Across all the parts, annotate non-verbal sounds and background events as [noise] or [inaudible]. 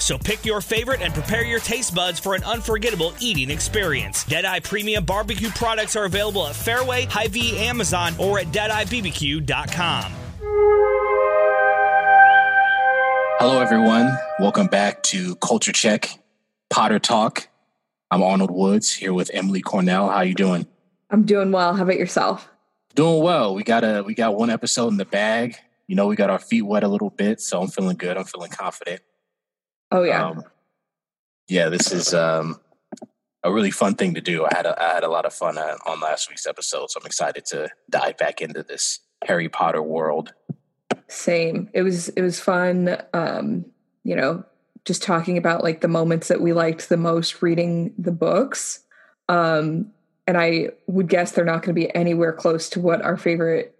So pick your favorite and prepare your taste buds for an unforgettable eating experience. Deadeye Premium Barbecue products are available at Fairway, Hy-Vee, Amazon, or at DeadeyeBBQ.com. Hello, everyone. Welcome back to Culture Check Potter Talk. I'm Arnold Woods here with Emily Cornell. How you doing? I'm doing well. How about yourself? Doing well. We got a we got one episode in the bag. You know, we got our feet wet a little bit, so I'm feeling good. I'm feeling confident. Oh yeah. Um, yeah, this is um, a really fun thing to do. I had a, I had a lot of fun uh, on last week's episode, so I'm excited to dive back into this Harry Potter world. Same. It was it was fun. Um, you know, just talking about like the moments that we liked the most reading the books. Um, and I would guess they're not going to be anywhere close to what our favorite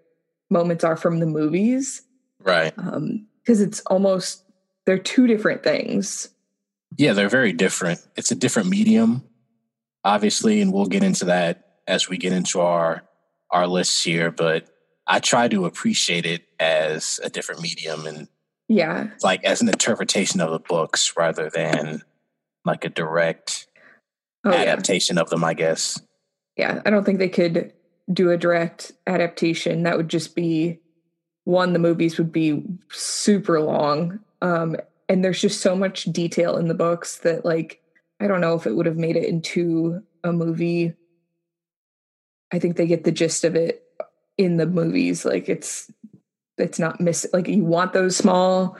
moments are from the movies. Right. Um, because it's almost they're two different things. Yeah, they're very different. It's a different medium, obviously, and we'll get into that as we get into our our lists here. But I try to appreciate it as a different medium and Yeah. like as an interpretation of the books rather than like a direct Oh, yeah. adaptation of them, I guess. yeah. I don't think they could do a direct adaptation. That would just be one, the movies would be super long. Um, and there's just so much detail in the books that like I don't know if it would have made it into a movie. I think they get the gist of it in the movies. Like it's it's not miss like you want those small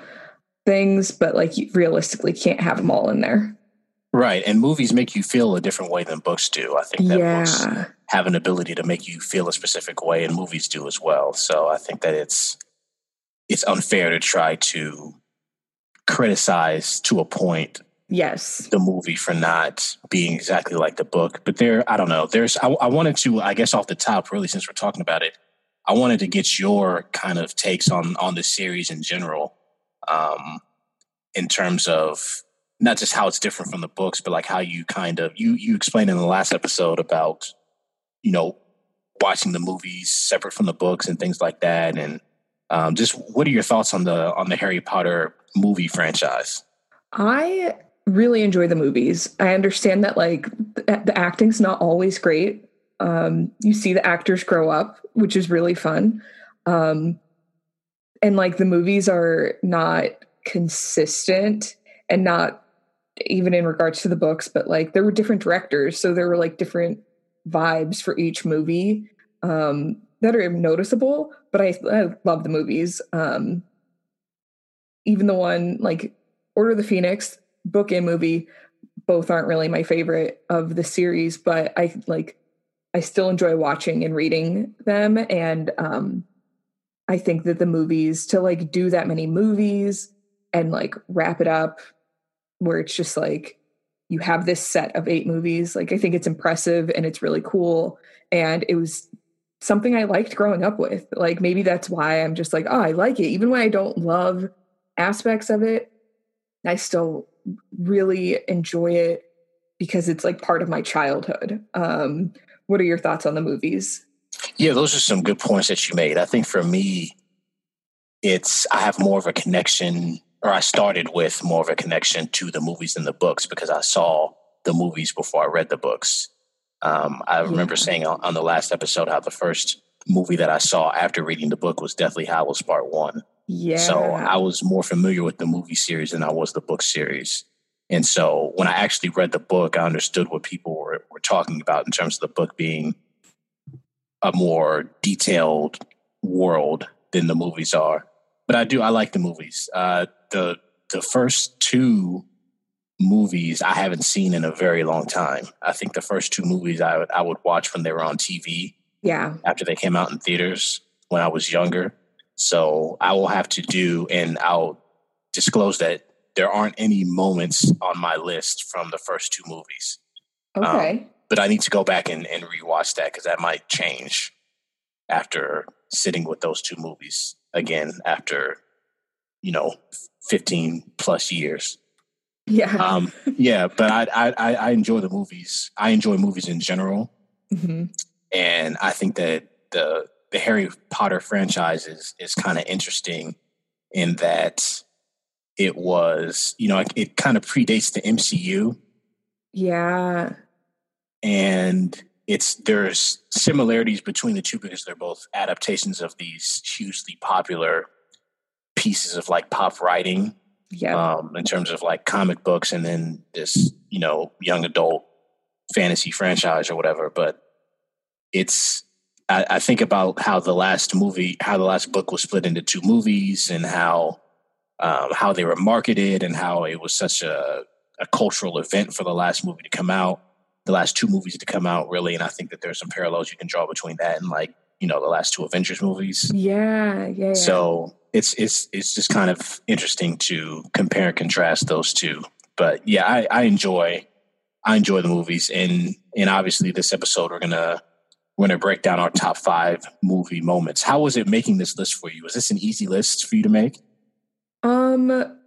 things, but like you realistically can't have them all in there. Right. And movies make you feel a different way than books do. I think that books have an ability to make you feel a specific way and movies do as well. So I think that it's it's unfair to try to criticize to a point Yes. the movie for not being exactly like the book. But there, I don't know. There's, I, I wanted to, I guess, off the top, really, since we're talking about it, I wanted to get your kind of takes on on the series in general, um, in terms of not just how it's different from the books, but like how you kind of you you explained in the last episode about you know watching the movies separate from the books and things like that, and um, just what are your thoughts on the on the Harry Potter movie franchise? I really enjoy the movies. I understand that like the, acting's not always great. Um, you see the actors grow up, which is really fun. Um, and like the movies are not consistent and not even in regards to the books, but like there were different directors, so there were like different vibes for each movie um, that are noticeable. But I, I love the movies. Um, even the one like Order the Phoenix book and movie both aren't really my favorite of the series, but I like I still enjoy watching and reading them. And um I think that the movies to like do that many movies and like wrap it up where it's just like you have this set of eight movies like I think it's impressive and it's really cool. And it was something I liked growing up with. Like maybe that's why I'm just like oh I like it. Even when I don't love aspects of it I still really enjoy it because it's like part of my childhood. Um, what are your thoughts on the movies? Yeah, those are some good points that you made. I think for me, it's I have more of a connection, or I started with more of a connection to the movies than the books because I saw the movies before I read the books. Um, I remember Yeah. saying on, on the last episode how the first movie that I saw after reading the book was Deathly Hallows Part One. Yeah. So I was more familiar with the movie series than I was the book series. And so when I actually read the book, I understood what people were, were talking about in terms of the book being a more detailed world than the movies are. But I do I like the movies. Uh, the the first two movies I haven't seen in a very long time. I think the first two movies I would I would watch when they were on TV yeah. after they came out in theaters when I was younger. So I will have to do, and I'll disclose that there aren't any moments on my list from the first two movies. Okay. Um, but I need to go back and, and rewatch that because that might change after sitting with those two movies again after, you know, 15 plus years. yeah. Um, yeah, but I, I, I I enjoy the movies. I enjoy movies in general. hmm And I think that the the Harry Potter franchise is is kind of interesting in that it was, you know, it, it kind of predates the MCU Yeah. and it's there's similarities between the two because they're both adaptations of these hugely popular pieces of like pop writing Yeah. um, in terms of like comic books and then this you know young adult fantasy franchise or whatever but it's I, I think about how the last movie how the last book was split into two movies and how um, how they were marketed and how it was such a, a cultural event for the last movie to come out the last two movies to come out really and i think that there's some parallels you can draw between that and like you know the last two avengers movies yeah. Yeah. Yeah. so it's it's it's just kind of interesting to compare and contrast those two. But yeah, I, I enjoy I enjoy the movies and and obviously this episode we're gonna we're gonna break down our top five movie moments. How was it making this list for you? Was this an easy list for you to make? Um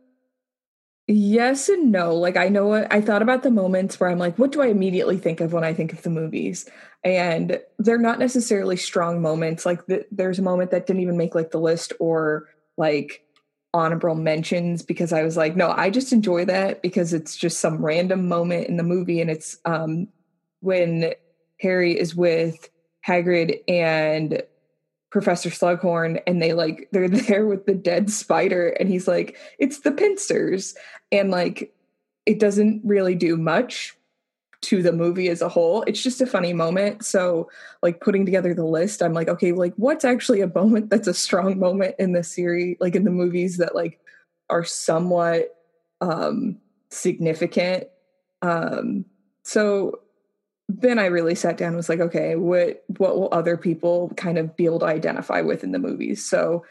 yes and no. Like I know what I thought about the moments where I'm like, what do I immediately think of when I think of the movies? And they're not necessarily strong moments. Like the, there's a moment that didn't even make like the list or like honorable mentions because I was like, no, I just enjoy that because it's just some random moment in the movie and it's um when Harry is with Hagrid and Professor Slughorn and they like [laughs] they're there with the dead spider and he's like it's the pincers. And like it doesn't really do much to the movie as a whole. It's just a funny moment. So like putting together the list I'm like okay like what's actually a moment [laughs] that's a strong moment in the series like in the movies that like are somewhat um significant? Um so then I really sat down and was like, okay, what what will other people kind of be able to identify with in the movies? So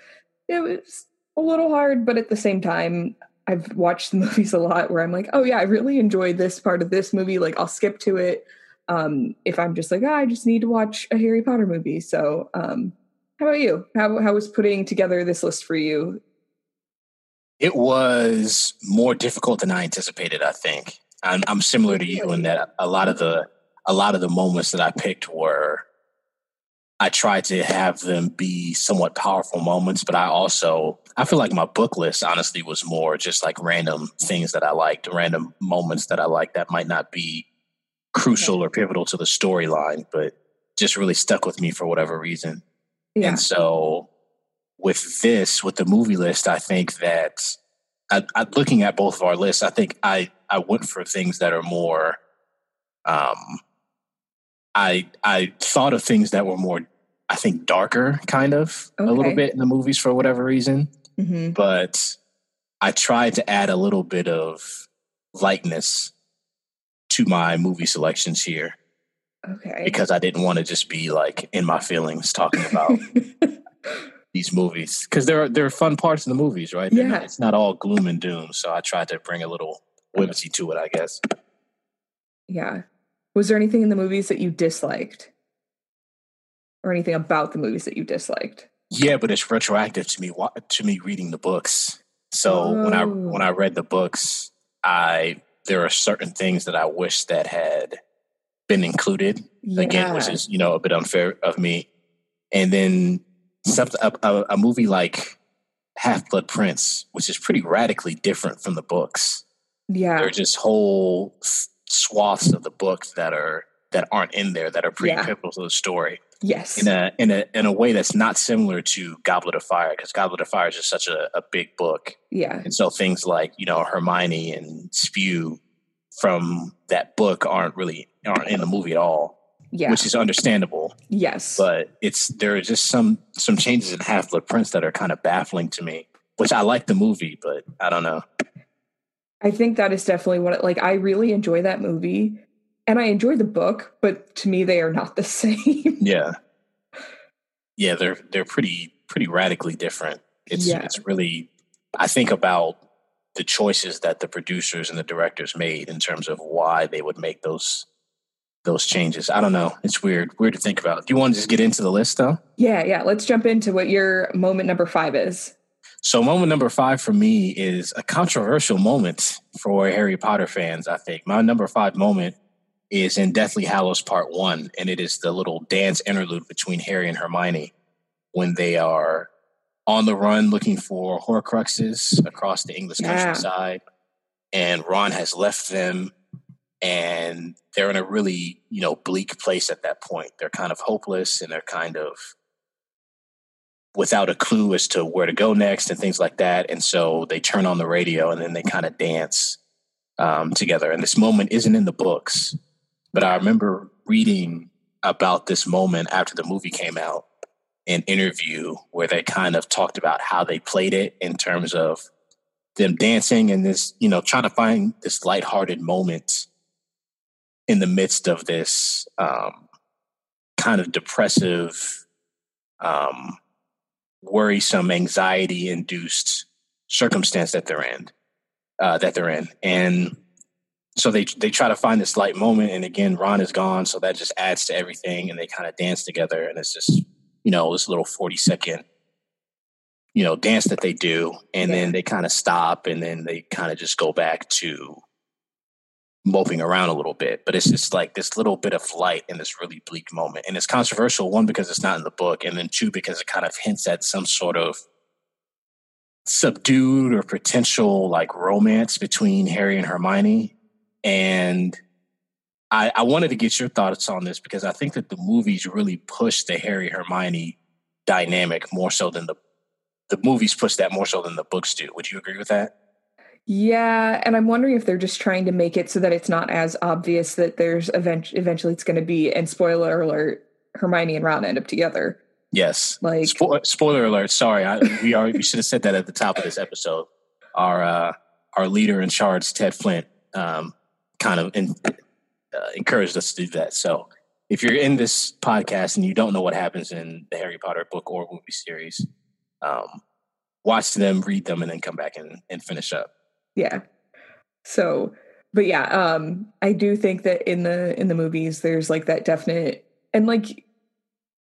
it was a little hard, but at the same time, I've watched the [laughs] movies a lot where I'm like, oh yeah, I really enjoyed this part of this movie. Like I'll skip to it um, if I'm just like, oh, I just need to watch a Harry Potter movie. So um, how about you? How how was putting together this list for you? It was more difficult than I anticipated, I think. I'm, I'm similar to you in that a lot of the a lot of the moments that I picked were I tried to have them be somewhat powerful moments, but I also I feel like my book list honestly was more just like random things that I liked, random moments that I liked that might not be crucial or pivotal to the storyline, but just really stuck with me for whatever reason. Yeah. And so with this, with the movie list, I think that I, I, looking at both of our lists, I think I I went for things that are more. Um, I I thought of things that were more, I think, darker, kind of a little bit in the movies for whatever reason, hmm but I tried to add a little bit of lightness to my movie selections here Okay. because I didn't want to just be like in my feelings talking about [laughs] these movies because there are there are fun parts in the movies, right? They're not- Yeah. it's not all gloom and doom. So I tried to bring a little whimsy to it, I guess. yeah. Was there anything in the movies that you disliked? Or anything about the movies that you disliked? Yeah, but it's retroactive to me to me reading the books. So when I Oh. when I oh. read the books, I there are certain things that I wish that had been included again, which is you know a bit unfair of me. And then something a, a, a movie like Half Blood Prince, which is pretty radically different from the books. yeah. there are just whole swaths of the books that are that aren't in there that are pretty Yeah. pivotal to the story Yes. in a in a in a way that's not similar to Goblet of Fire because Goblet of Fire is just such a, a big book, yeah. and so things like you know Hermione and Spew from that book aren't really aren't in the movie at all, Yeah. which is understandable. yes. But it's there are just some some changes in Half Blood Prince that are kind of baffling to me. Which I like the movie, but I don't know. I think that is definitely what it, like I really enjoy that movie and I enjoy the book, but to me they are not the [laughs] same. Yeah. Yeah, they're they're pretty pretty radically different. It's Yeah. it's really I think about the choices that the producers and the directors made in terms of why they would make those those changes. I don't know. It's weird. Weird to think about. Do you want to just get into the list though? Yeah, yeah. Let's jump into what your moment number five is. So, moment number five for me is a controversial moment for Harry Potter fans, I think. My number five moment is in Deathly Hallows Part One, and it is the little dance interlude between Harry and Hermione when they are on the run looking for Horcruxes across the English yeah. countryside. And Ron has left them, and they're in a really, you know, bleak place at that point. They're kind of hopeless and they're kind of without a clue as to where to go next and things like that. And so they turn on the radio and then they kind of dance um, together. And this moment isn't in the books, but I remember reading about this moment after the movie came out, an interview where they kind of talked about how they played it in terms of them dancing and this, you know, trying to find this lighthearted moment in the midst of this um, kind of depressive um, worrisome, anxiety induced circumstance that they're in. Uh, that they're in, and so they they try to find this light moment. And again, Ron is gone, so that just adds to everything. And they kind of dance together, and it's just you know this little forty second you know dance that they do, and yeah. then they kind of stop, and then they kind of just go back to moping around a little bit, but it's just like this little bit of light in this really bleak moment. And it's controversial, one, because it's not in the book, and then two, because it kind of hints at some sort of subdued or potential like romance between Harry and Hermione. And I, I wanted to get your thoughts on this because I think that the movies really push the Harry Hermione dynamic more so than the the movies push that more so than the books do. Would you agree with that? Yeah, and I'm wondering if they're just trying to make it so that it's not as obvious that there's event- eventually it's going to be. And spoiler alert: Hermione and Ron end up together. Yes, like Spo- spoiler alert. Sorry, I, we are. we should have said that at the top of this episode. Our uh, our leader in charge, Ted Flint, um, kind of in, uh, encouraged us to do that. So if you're in this podcast and you don't know what happens in the Harry Potter book or movie series, um, watch them, read them, and then come back and, and finish up yeah. So but yeah um i do think that in the in the movies there's like that definite and like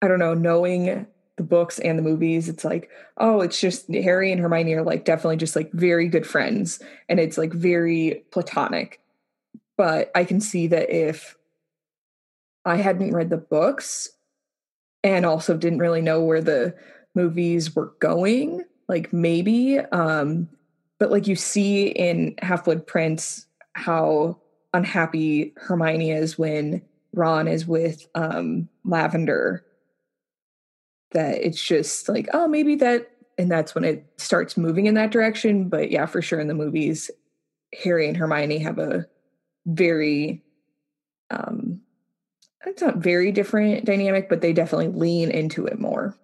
i don't know knowing the books and the movies it's like oh it's just harry and hermione are like definitely just like very good friends and it's like very platonic. But i can see that if i hadn't read the books and also didn't really know where the movies were going like maybe um but like you see in Half Blood Prince how unhappy Hermione is when Ron is with um, Lavender. That it's just like, oh, maybe that, and that's when it starts moving in that direction. But yeah, for sure in the movies, Harry and Hermione have a very, um, it's not very different dynamic, but they definitely lean into it more.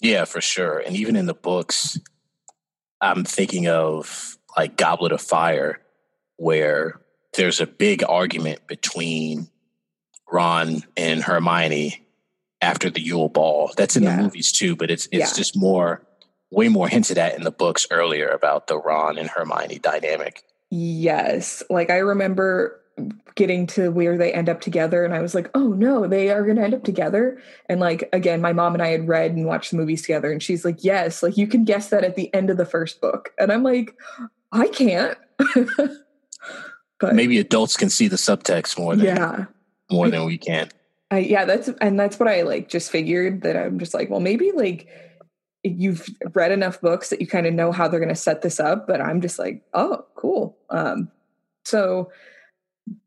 Yeah, for sure. And even in the books, I'm thinking of like Goblet of Fire, where there's a big argument between Ron and Hermione after the Yule Ball. That's in yeah. the movies too, but it's it's yeah. just more way more hinted at in the books earlier about the Ron and Hermione dynamic. Yes. Like I remember getting to where they end up together and I was like, "Oh no, they are going to end up together." And like again, my mom and I had read and watched the movies together and she's like, "Yes, like you can guess that at the end of the first book." And I'm like, "I can't." [laughs] but maybe adults can see the subtext more than yeah. more than we can. I, yeah, that's and that's what I like just figured that I'm just like, well, maybe like you've read enough books that you kind of know how they're going to set this up, but I'm just like, oh, cool. Um, so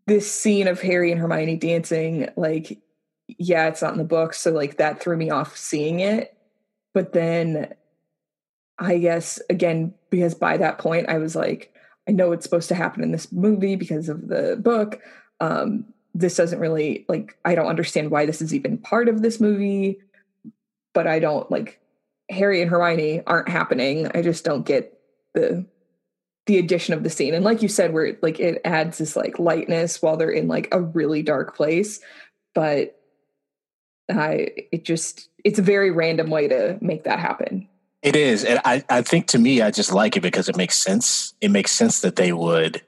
this scene of Harry and Hermione dancing, like, yeah, it's not in the book. So, like, that threw me off seeing it. But then I guess, again, because by that point I was like, I know it's supposed to happen in this movie because of the book. Um, this doesn't really, like, I don't understand why this is even part of this movie, but I don't like Harry and Hermione aren't happening. I just don't get the the addition of the scene and like you said where like it adds this like lightness while they're in like a really dark place but i it just it's a very random way to make that happen It is. And I, I think to me, I just like it because it makes sense. It makes sense that they would,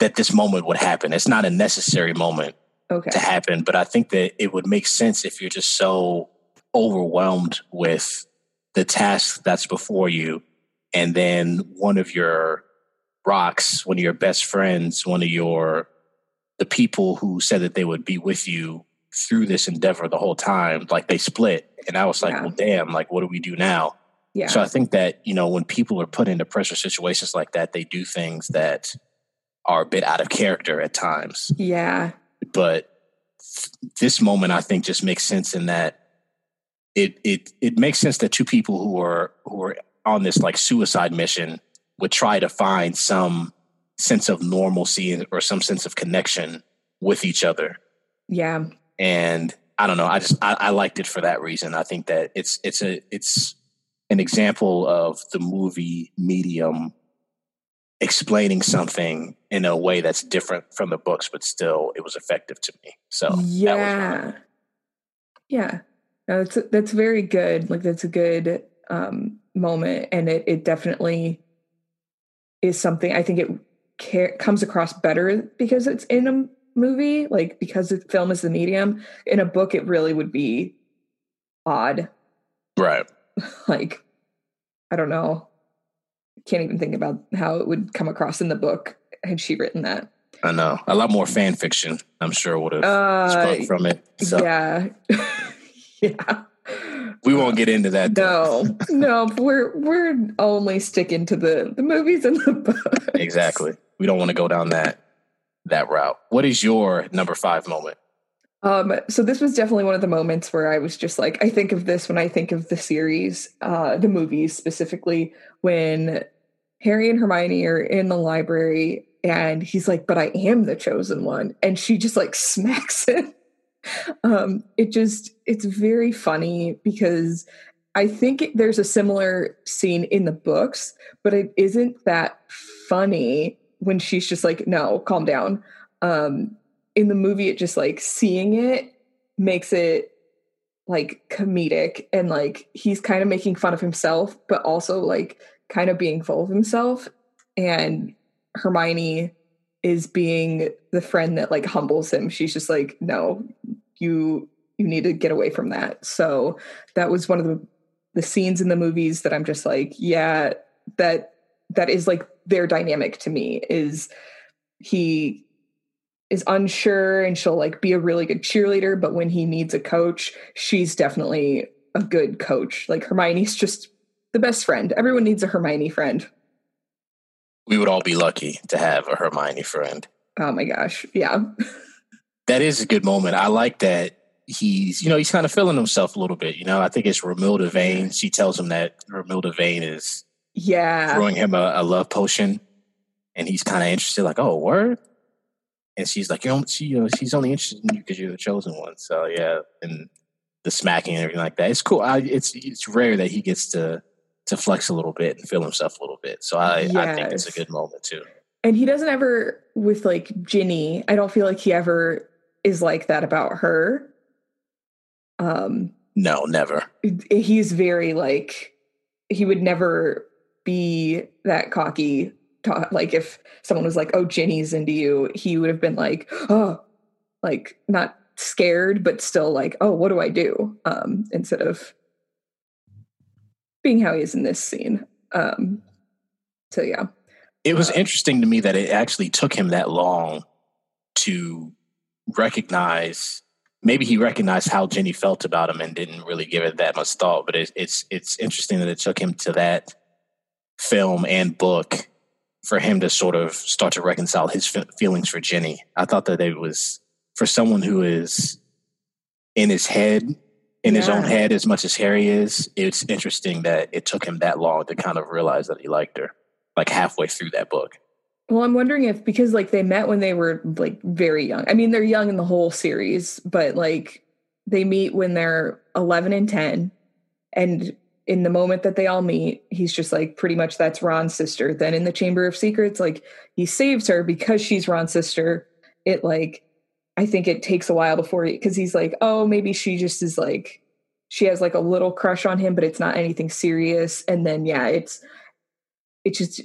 that this moment would happen. It's not a necessary moment Okay. to happen, but I think that it would make sense if you're just so overwhelmed with the task that's before you. And then one of your rocks, one of your best friends, one of your, the people who said that they would be with you through this endeavor the whole time, like they split. And I was like, Yeah. well, damn, like, what do we do now? Yeah. So I think that, you know, when people are put into pressure situations like that, they do things that are a bit out of character at times. yeah. But this moment I think just makes sense in that it it it makes sense that two people who are who are on this like suicide mission would try to find some sense of normalcy or some sense of connection with each other. Yeah. And I don't know, I just I, I liked it for that reason. I think that it's it's a it's an example of the movie medium explaining something in a way that's different from the books, but still it was effective to me. So that was yeah. Yeah. No, that's that's very good. Like that's a good um moment and it it definitely is something I think it ca- comes across better because it's in a movie, like because the film is the medium. In a book it really would be odd. right. [laughs] Like I don't know. Can't even think about how it would come across in the book had she written that. I know a lot more fan fiction. I'm sure would have Uh sprung from it. So yeah. [laughs] yeah. We won't get into that. though. No, no, we're we're only sticking to the the movies and the books. exactly. We don't want to go down that that route. What is your number five moment? Um, so this was definitely one of the moments where I was just like, I think of this when I think of the series, uh, the movies specifically, when Harry and Hermione are in the library and he's like, but I am the chosen one. And she just like smacks him. Um, it just, it's very funny because I think there's a similar scene in the books, but it isn't that funny when she's just like, no, calm down. Um, in the movie, it just like seeing it makes it like comedic and like he's kind of making fun of himself, but also like kind of being full of himself. And Hermione is being the friend that like humbles him. She's just like, no, you you need to get away from that. So that was one of the the scenes in the movies that I'm just like, yeah, that that is like their dynamic to me is he is unsure and she'll like be a really good cheerleader, but when he needs a coach, she's definitely a good coach. Like Hermione's just the best friend. Everyone needs a Hermione friend. We would all be lucky to have a Hermione friend. Oh my gosh. Yeah. [laughs] That is a good moment. I like that he's, you know, he's kind of feeling himself a little bit. You know, I think it's Romilda Vane. She tells him that Romilda Vane is Yeah. throwing him a, a love potion, and he's kind of interested, like, "Oh, word." And she's like, "You know, she, you know, she's only interested in you because you're the chosen one." So yeah, and the smacking and everything like that. It's cool. I, it's it's rare that he gets to to flex a little bit and feel himself a little bit. So I I think it's a good moment too. And he doesn't ever with like Ginny, I don't feel like he ever is like that about her. Um No, never. he's very like he would never be that cocky ta- like if someone was like oh ginny's into you he would have been like oh like not scared but still like oh what do i do um instead of being how he is in this scene um so yeah It was Uh, interesting to me that it actually took him that long to recognize. Maybe he recognized how Ginny felt about him and didn't really give it that much thought. But it, it's it's interesting that it took him to that film and book for him to sort of start to reconcile his fe- feelings for Ginny. I thought that it was for someone who is in his head, in his own head as much as Harry is. It's interesting that it took him that long to kind of realize that he liked her, like halfway through that book. Well, I'm wondering if because like they met when they were like very young. I mean, they're young in the whole series, but like they meet when they're 11 and 10 and in the moment that they all meet, he's just like pretty much that's Ron's sister. Then in the Chamber of Secrets, like he saves her because she's Ron's sister. It like I think it takes a while before he, because he's like, "Oh, maybe she just is like she has like a little crush on him, but it's not anything serious. And then yeah, it's it's just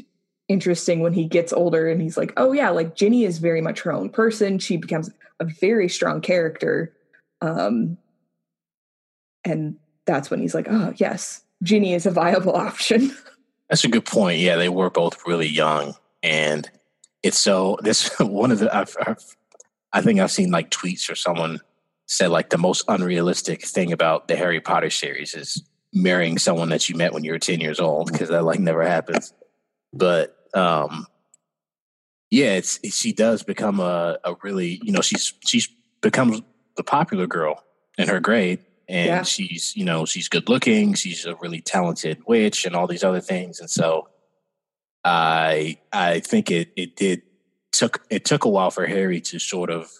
interesting when he gets older and he's like, oh yeah, like Ginny is very much her own person. She becomes a very strong character. Um and that's when he's like, oh yes, Ginny is a viable [laughs] option. That's a good point. Yeah, they were both really young, and it's so this [laughs] one of the I've, I've, I think I've seen like tweets or someone said like the most unrealistic thing about the Harry Potter series is marrying someone that you met when you were 10 years old because that like never happens. But um yeah, it's she does become a, a really, you know, she's she's becomes the popular girl in her grade and yeah. she's, you know, she's good looking, she's a really talented witch and all these other things and so I I think it it did took it took a while for Harry to sort of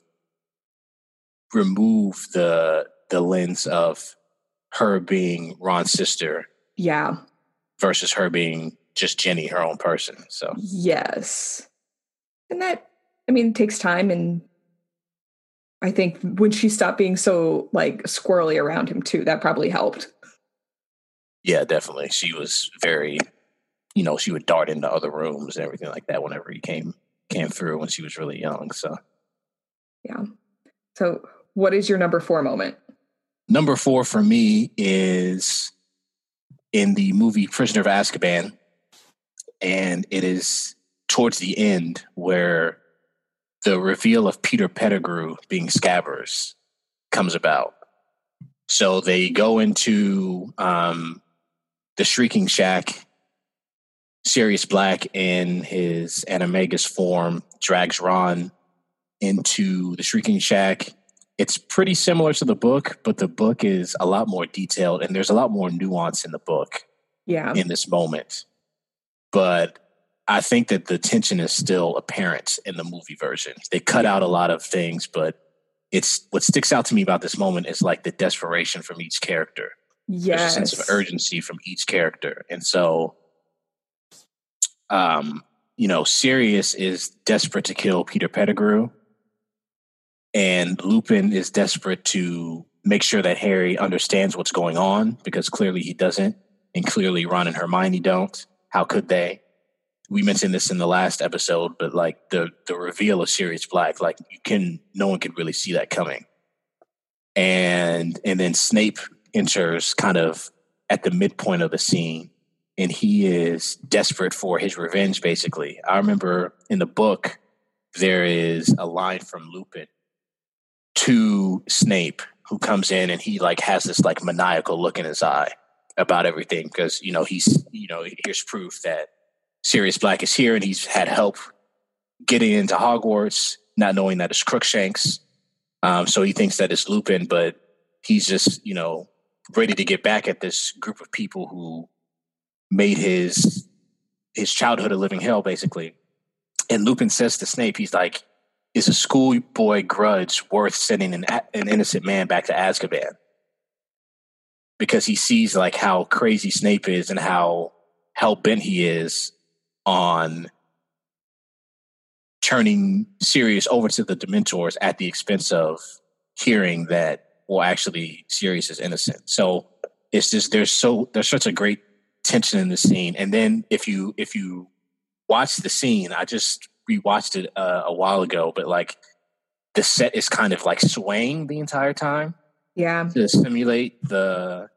remove the the lens of her being Ron's sister. Yeah. Versus her being just Ginny, her own person. So Yes. And that I mean takes time and I think when she stopped being so like squirrely around him too, that probably helped. Yeah, definitely. She was very you know, she would dart into other rooms and everything like that whenever he came came through when she was really young. So yeah. So what is your number four moment? Number four for me is in the movie Prisoner of Azkaban. And it is towards the end where the reveal of Peter Pettigrew being Scabbers comes about. So they go into um, the Shrieking Shack. Sirius Black in his animagus form drags Ron into the Shrieking Shack it's pretty similar to the book, but the book is a lot more detailed and there's a lot more nuance in the book. Yeah. In this moment. But I think that the tension is still apparent in the movie version. They cut out a lot of things, but it's what sticks out to me about this moment is like the desperation from each character. Yes. There's a sense of urgency from each character. And so um, you know, Sirius is desperate to kill Peter Pettigrew and Lupin is desperate to make sure that Harry understands what's going on because clearly he doesn't, and clearly Ron and Hermione don't. How could they? We mentioned this in the last episode, but like the the reveal of Sirius Black, like you can no one could really see that coming. And and then Snape enters kind of at the midpoint of the scene and he is desperate for his revenge basically. I remember in the book there is a line from Lupin to Snape, who comes in and he like has this like maniacal look in his eye about everything because you know he's you know here's proof that Sirius Black is here and he's had help getting into Hogwarts, not knowing that it's Crookshanks. Um, so he thinks that it's Lupin, but he's just you know ready to get back at this group of people who made his his childhood a living hell, basically. And Lupin says to Snape, he's like, is a schoolboy grudge worth sending an, an innocent man back to Azkaban? Because he sees like how crazy Snape is and how hell bent he is on turning Sirius over to the Dementors at the expense of hearing that, well, actually, Sirius is innocent. So it's just there's so there's such a great tension in the scene, and then if you if you watch the scene, I just rewatched it uh, a while ago, but like the set is kind of like swaying the entire time. Yeah. To simulate the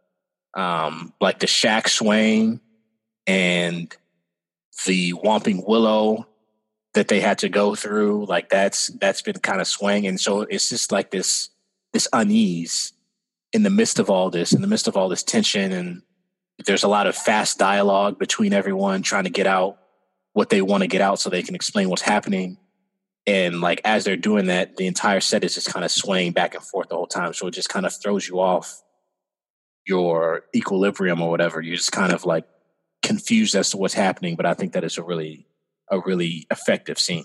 um like the shack swaying and the Whomping Willow that they had to go through, like that's that's been kind of swaying. And so it's just like this this unease in the midst of all this, in the midst of all this tension and there's a lot of fast dialogue between everyone trying to get out what they want to get out so they can explain what's happening. And like as they're doing that, the entire set is just kind of swaying back and forth the whole time. So it just kind of throws you off your equilibrium or whatever. You're just kind of like confused as to what's happening. But I think that is a really a really effective scene.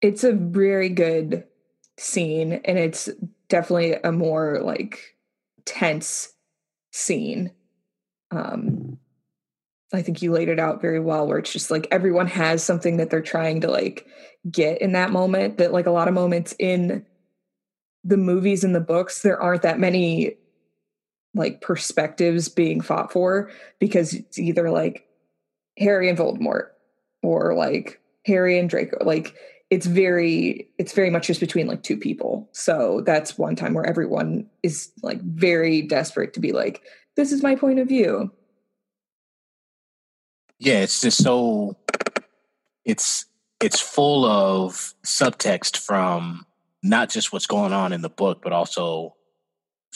It's a very good scene and it's definitely a more like tense scene. Um I think you laid it out very well where it's just like everyone has something that they're trying to like get in that moment that like a lot of moments in the movies and the books there aren't that many like perspectives being fought for because it's either like Harry and Voldemort or like Harry and Draco. Like it's very it's very much just between like two people. So that's one time where everyone is like very desperate to be like, this is my point of view. Yeah, it's just so it's it's full of subtext from not just what's going on in the book, but also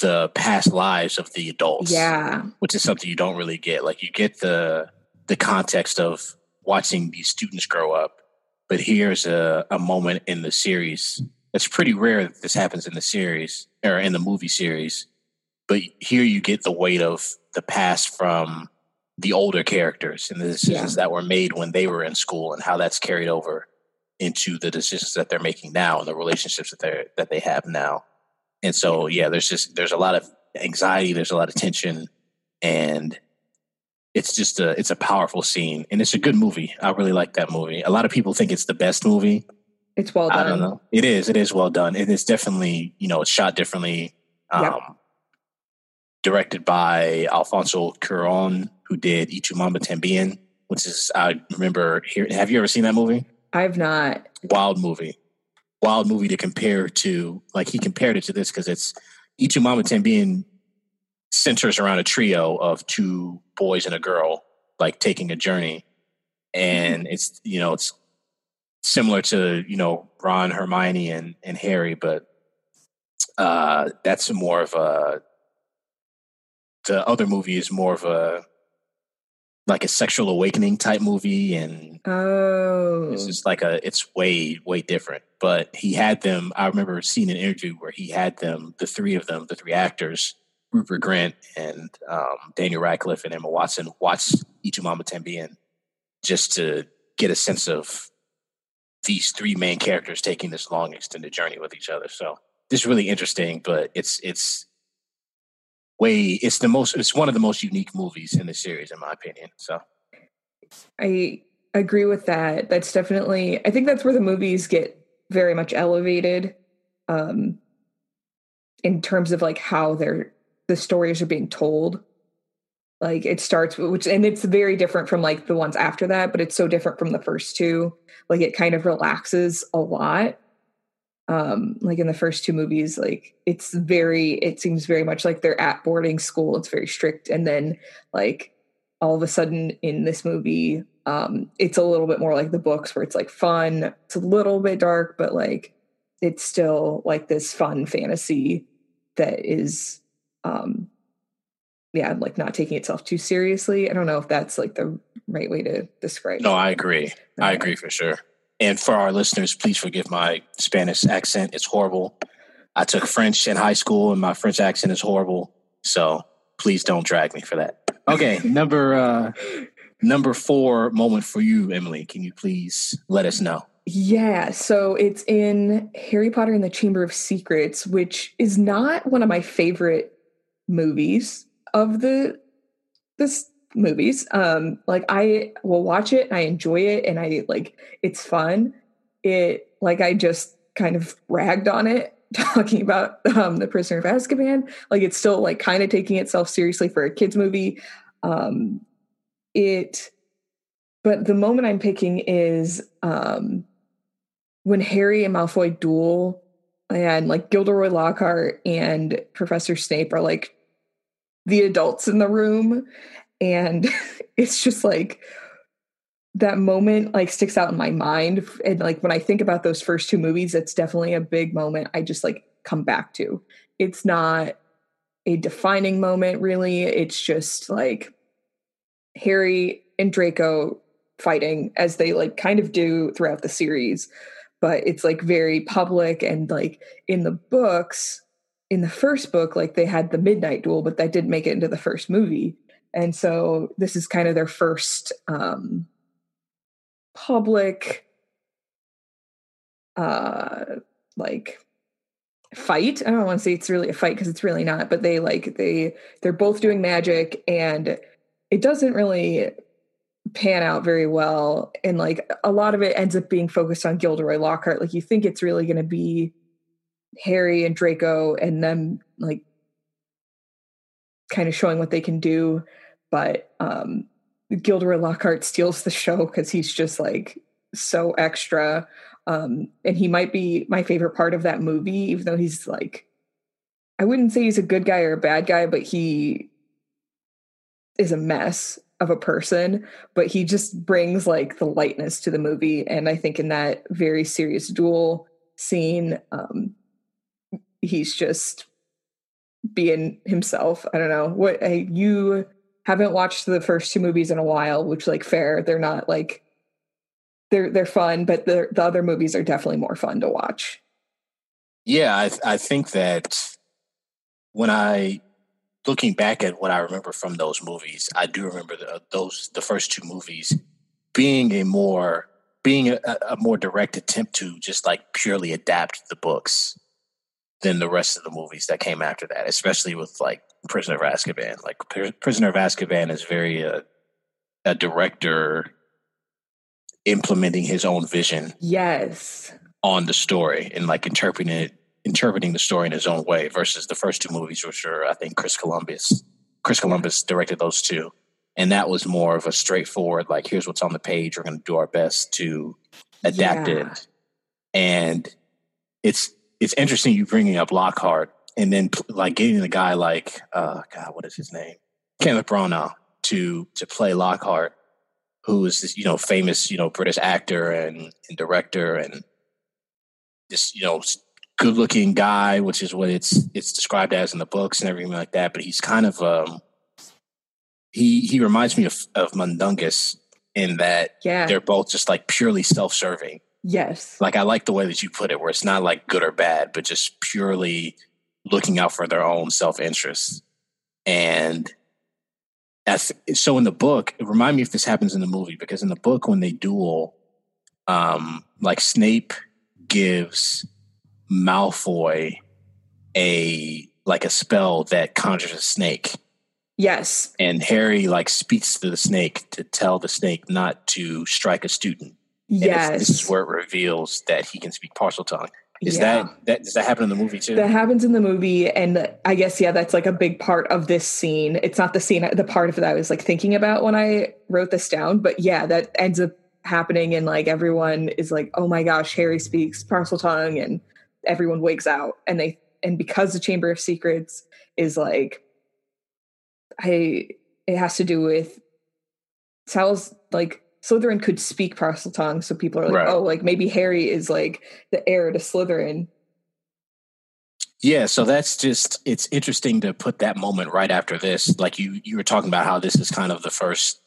the past lives of the adults. Yeah. Which is something you don't really get. Like you get the the context of watching these students grow up, but here's a, a moment in the series. It's pretty rare that this happens in the series or in the movie series. But here you get the weight of the past from the older characters and the decisions yeah. that were made when they were in school and how that's carried over into the decisions that they're making now and the relationships that they that they have now. And so yeah, there's just there's a lot of anxiety, there's a lot of tension and it's just a it's a powerful scene and it's a good movie. I really like that movie. A lot of people think it's the best movie. It's well done. I don't know. It is. It is well done. And It is definitely, you know, it's shot differently. Um, yep. Directed by Alfonso Cuarón, who did Tu También, which is I remember here. Have you ever seen that movie? I've not. Wild movie, wild movie to compare to. Like he compared it to this because it's Tu También centers around a trio of two boys and a girl, like taking a journey, and mm-hmm. it's you know it's similar to you know Ron, Hermione, and and Harry, but uh, that's more of a. The other movie is more of a like a sexual awakening type movie and oh it's just like a it's way way different but he had them i remember seeing an interview where he had them the three of them the three actors rupert Grint and um, daniel radcliffe and emma watson watch Y Tu Mamá También just to get a sense of these three main characters taking this long extended journey with each other. So this is really interesting but it's it's way it's the most it's one of the most unique movies in the series in my opinion so. I agree with that. That's definitely i think that's where the movies get very much elevated um in terms of like how they're the stories are being told. Like it starts which and it's very different from like the ones after that but it's so different from the first two. Like it kind of relaxes a lot. Um like in the first two movies like it's very it seems very much like they're at boarding school. It's very strict. And then like all of a sudden in this movie um it's a little bit more like the books where it's like fun. It's a little bit dark but like it's still like this fun fantasy that is um yeah like not taking itself too seriously i don't know if that's like the right way to describe it. no it. i agree i agree for sure and for our listeners, please forgive my Spanish accent. It's horrible. I took French in high school and my French accent is horrible. So please don't drag me for that. Okay, [laughs] number uh number 4 moment for you, Emily. Can you please let us know? Yeah, so it's in Harry Potter and the Chamber of Secrets, which is not one of my favorite movies of the this movies. Um, like I will watch it, I enjoy it, and I like it's fun. It like I just kind of ragged on it [laughs] talking about um, the Prisoner of Azkaban. Like it's still like kind of taking itself seriously for a kids movie. Um, it, but the moment I'm picking is um, when Harry and Malfoy duel, and like Gilderoy Lockhart and Professor Snape are like the adults in the room and [laughs] it's just like that moment like sticks out in my mind and like when i think about those first two movies it's definitely a big moment i just like come back to. It's not a defining moment really. It's just like harry and draco fighting as they like kind of do throughout the series but it's like very public and like in the books in the first book like they had the midnight duel but that didn't make it into the first movie. And so this is kind of their first um, public uh like fight. I don't want to say it's really a fight because it's really not but they like they they're both doing magic and it doesn't really pan out very well. And like a lot of it ends up being focused on gilderoy lockhart. Like you think it's really going to be harry and draco and them like kind of showing what they can do. But um, Gilderoy Lockhart steals the show because he's just like so extra. Um, and he might be my favorite part of that movie, even though he's like, I wouldn't say he's a good guy or a bad guy, but he is a mess of a person, but he just brings like the lightness to the movie. And I think in that very serious duel scene, um, he's just being himself. I don't know what you haven't watched the first two movies in a while, which like fair, they're not like they're they're fun, but the the other movies are definitely more fun to watch. Yeah, I I think that when I looking back at what I remember from those movies, I do remember the, uh, those the first two movies being a more being a, a, more direct attempt to just like purely adapt the books than the rest of the movies that came after that, especially with like Prisoner of Azkaban. Like Prisoner of Azkaban is very uh, a director implementing his own vision. Yes. On the story and like interpreting it interpreting the story in his own way versus the first two movies, which are I think Chris Columbus. Chris Columbus directed those two. And that was more of a straightforward, like, here's what's on the page. We're going to do our best to adapt yeah. it. And it's it's interesting you bringing up Lockhart and then like getting a guy like uh God, what is his name? Kenneth Branagh to to play Lockhart, who is this, you know, famous, you know, British actor and, and director and this, you know, good looking guy, which is what it's it's described as in the books and everything like that. But he's kind of um he he reminds me of of Mundungus in that yeah. they're both just like purely self serving. Yes. Like I like the way that you put it, where it's not like good or bad, but just purely looking out for their own self interest. And that's so in the book, remind me if this happens in the movie, because in the book when they duel, um, like Snape gives Malfoy a like a spell that conjures a snake. Yes. And Harry like speaks to the snake to tell the snake not to strike a student. Yes. This is where it reveals that he can speak Parseltongue. Is yeah. that that does that happen in the movie too? That happens in the movie, and I guess yeah, that's like a big part of this scene. It's not the scene, the part of that I was like thinking about when I wrote this down, but yeah, that ends up happening, and like everyone is like, "Oh my gosh, Harry speaks Parseltongue," and everyone wakes out and they and because the chamber of secrets is like i it has to do with sal's like slytherin could speak parseltongue so people are like right. oh like maybe harry is like the heir to slytherin. Yeah so that's just it's interesting to put that moment right after this. Like you you were talking about how this is kind of the first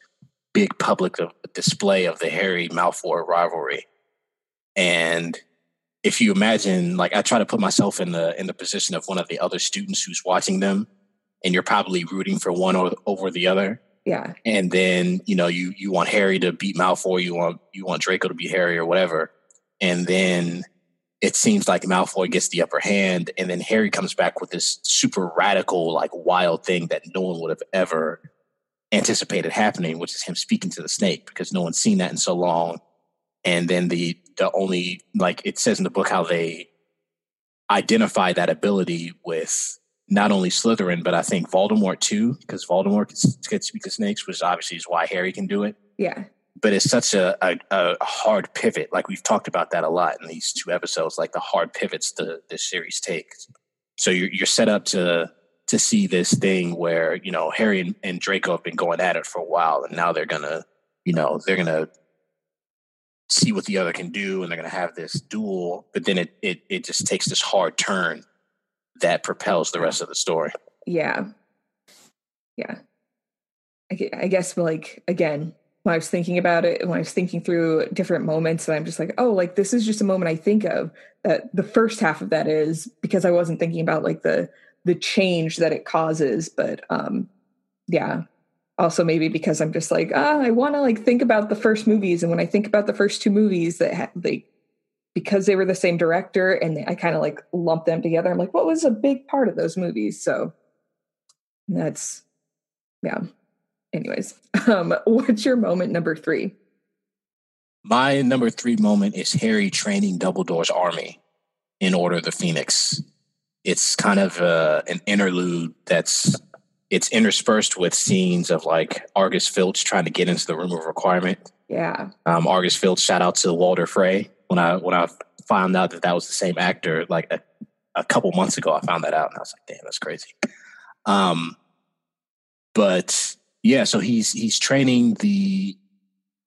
big public uh, display of the harry malfoy rivalry. And if you imagine like i try to put myself in the in the position of one of the other students who's watching them and you're probably rooting for one or, over the other yeah. And then you know you you want harry to beat malfoy you want you want draco to be harry or whatever. And then it seems like malfoy gets the upper hand and then harry comes back with this super radical like wild thing that no one would have ever anticipated happening which is him speaking to the snake because no one's seen that in so long. And then the the only like it says in the book how they identify that ability with not only Slytherin but I think Voldemort too because Voldemort can, speak to snakes, which obviously is why Harry can do it. Yeah, but it's such a, a, a hard pivot. Like we've talked about that a lot in these two episodes, like the hard pivots the this series takes. So you're you're set up to to see this thing where you know Harry and, and Draco have been going at it for a while, and now they're gonna you know they're gonna see what the other can do and they're going to have this duel but then it, it it just takes this hard turn that propels the rest of the story. Yeah. Yeah. I, I guess like again when i was thinking about it when i was thinking through different moments and i'm just like oh like this is just a moment i think of that the first half of that is because i wasn't thinking about like the the change that it causes but um yeah. Also maybe because I'm just like, ah, I want to like think about the first movies, and when I think about the first two movies that ha- they because they were the same director and they, I kind of like lump them together. I'm like, what was a big part of those movies? So that's yeah. Anyways, [laughs] um, what's your moment number three? My number three moment is Harry training Dumbledore's army in Order of the Phoenix. It's kind of uh, an interlude that's it's interspersed with scenes of like Argus Filch trying to get into the room of requirement. Yeah. Um, Argus Filch, shout out to Walder Frey. When I when I found out that that was the same actor, like a, a couple months ago, I found that out, and I was like, damn, that's crazy. Um, but yeah, so he's he's training the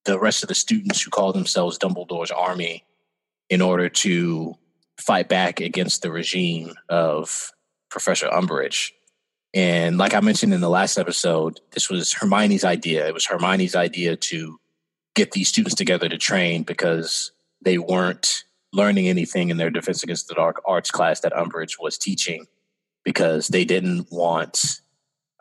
the rest of the students who call themselves Dumbledore's army in order to fight back against the regime of Professor Umbridge. And like I mentioned in the last episode, this was Hermione's idea. It was Hermione's idea to get these students together to train because they weren't learning anything in their Defense Against the Dark arts class that Umbridge was teaching because they didn't want,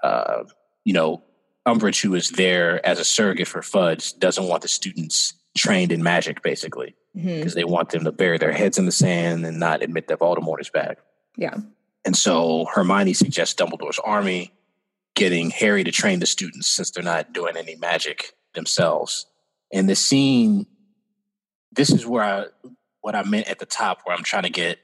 uh, you know, Umbridge, who is there as a surrogate for Fudge, doesn't want the students trained in magic, basically, because mm-hmm. they want them to bury their heads in the sand and not admit that Voldemort is back. Yeah. And so Hermione suggests Dumbledore's army getting Harry to train the students since they're not doing any magic themselves. And the scene, this is where I, what I meant at the top, where I'm trying to get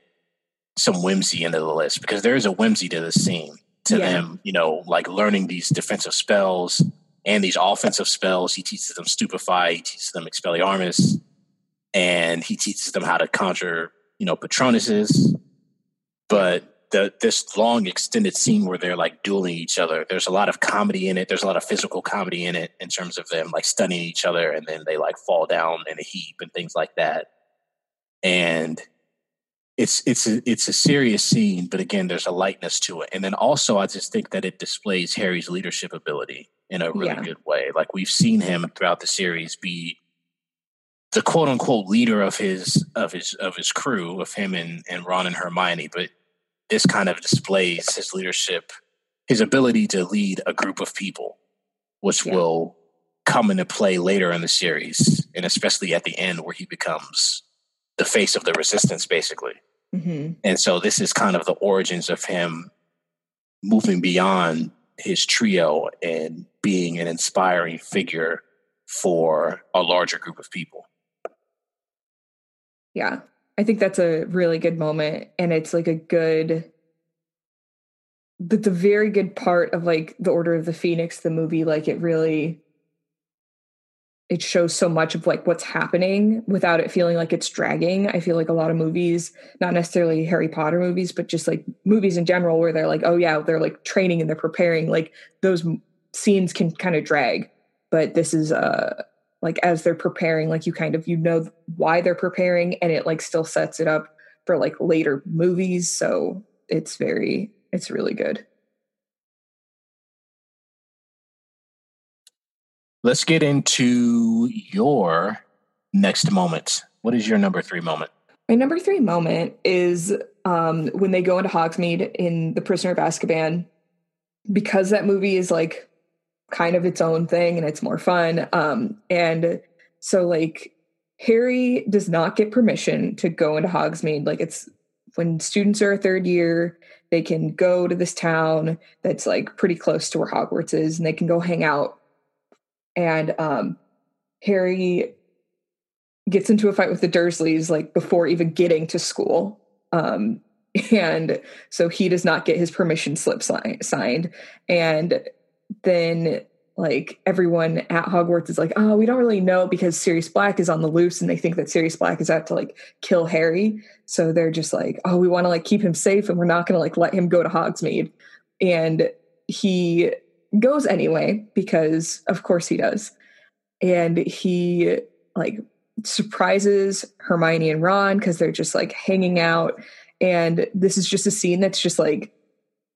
some whimsy into the list because there is a whimsy to the scene to yeah. them, you know, like learning these defensive spells and these offensive spells. He teaches them Stupefy, he teaches them Expelliarmus, and he teaches them how to conjure, you know, Patronuses. But the this long extended scene where they're like dueling each other. There's a lot of comedy in it. There's a lot of physical comedy in it in terms of them like stunning each other and then they like fall down in a heap and things like that. And it's it's a, it's a serious scene, but again, there's a lightness to it. And then also, I just think that it displays Harry's leadership ability in a really yeah. good way. Like we've seen him throughout the series be the quote unquote leader of his of his of his crew, of him and, and Ron and Hermione, but this kind of displays his leadership, his ability to lead a group of people, which yeah. will come into play later in the series, and especially at the end where he becomes the face of the resistance, basically. Mm-hmm. And so this is kind of the origins of him moving beyond his trio and being an inspiring figure for a larger group of people. Yeah. I think that's a really good moment. And it's like a good, the, the very good part of like the Order of the Phoenix, the movie. Like it really, it shows so much of like what's happening without it feeling like it's dragging. I feel like a lot of movies, not necessarily Harry Potter movies, but just like movies in general, where they're like, oh yeah, they're like training and they're preparing. Like those scenes can kind of drag. But this is uh like as they're preparing like you kind of you know why they're preparing and it like still sets it up for like later movies so it's very it's really good. Let's get into your next moment. What is your number three moment? My number three moment is um when they go into hogsmeade in the prisoner of azkaban. Because that movie is like kind of its own thing and it's more fun. Um, and so like Harry does not get permission to go into Hogsmeade. Like it's when students are a third year, they can go to this town that's like pretty close to where Hogwarts is, and they can go hang out. And um, Harry gets into a fight with the Dursleys like before even getting to school. Um, [laughs] and so he does not get his permission slip si- signed. And then like everyone at Hogwarts is like, oh, we don't really know because Sirius Black is on the loose and they think that Sirius Black is out to like kill Harry. So they're just like, oh, we want to like keep him safe and we're not going to like let him go to Hogsmeade. And he goes anyway because of course he does. And he like surprises Hermione and Ron because they're just like hanging out. And this is just a scene that's just like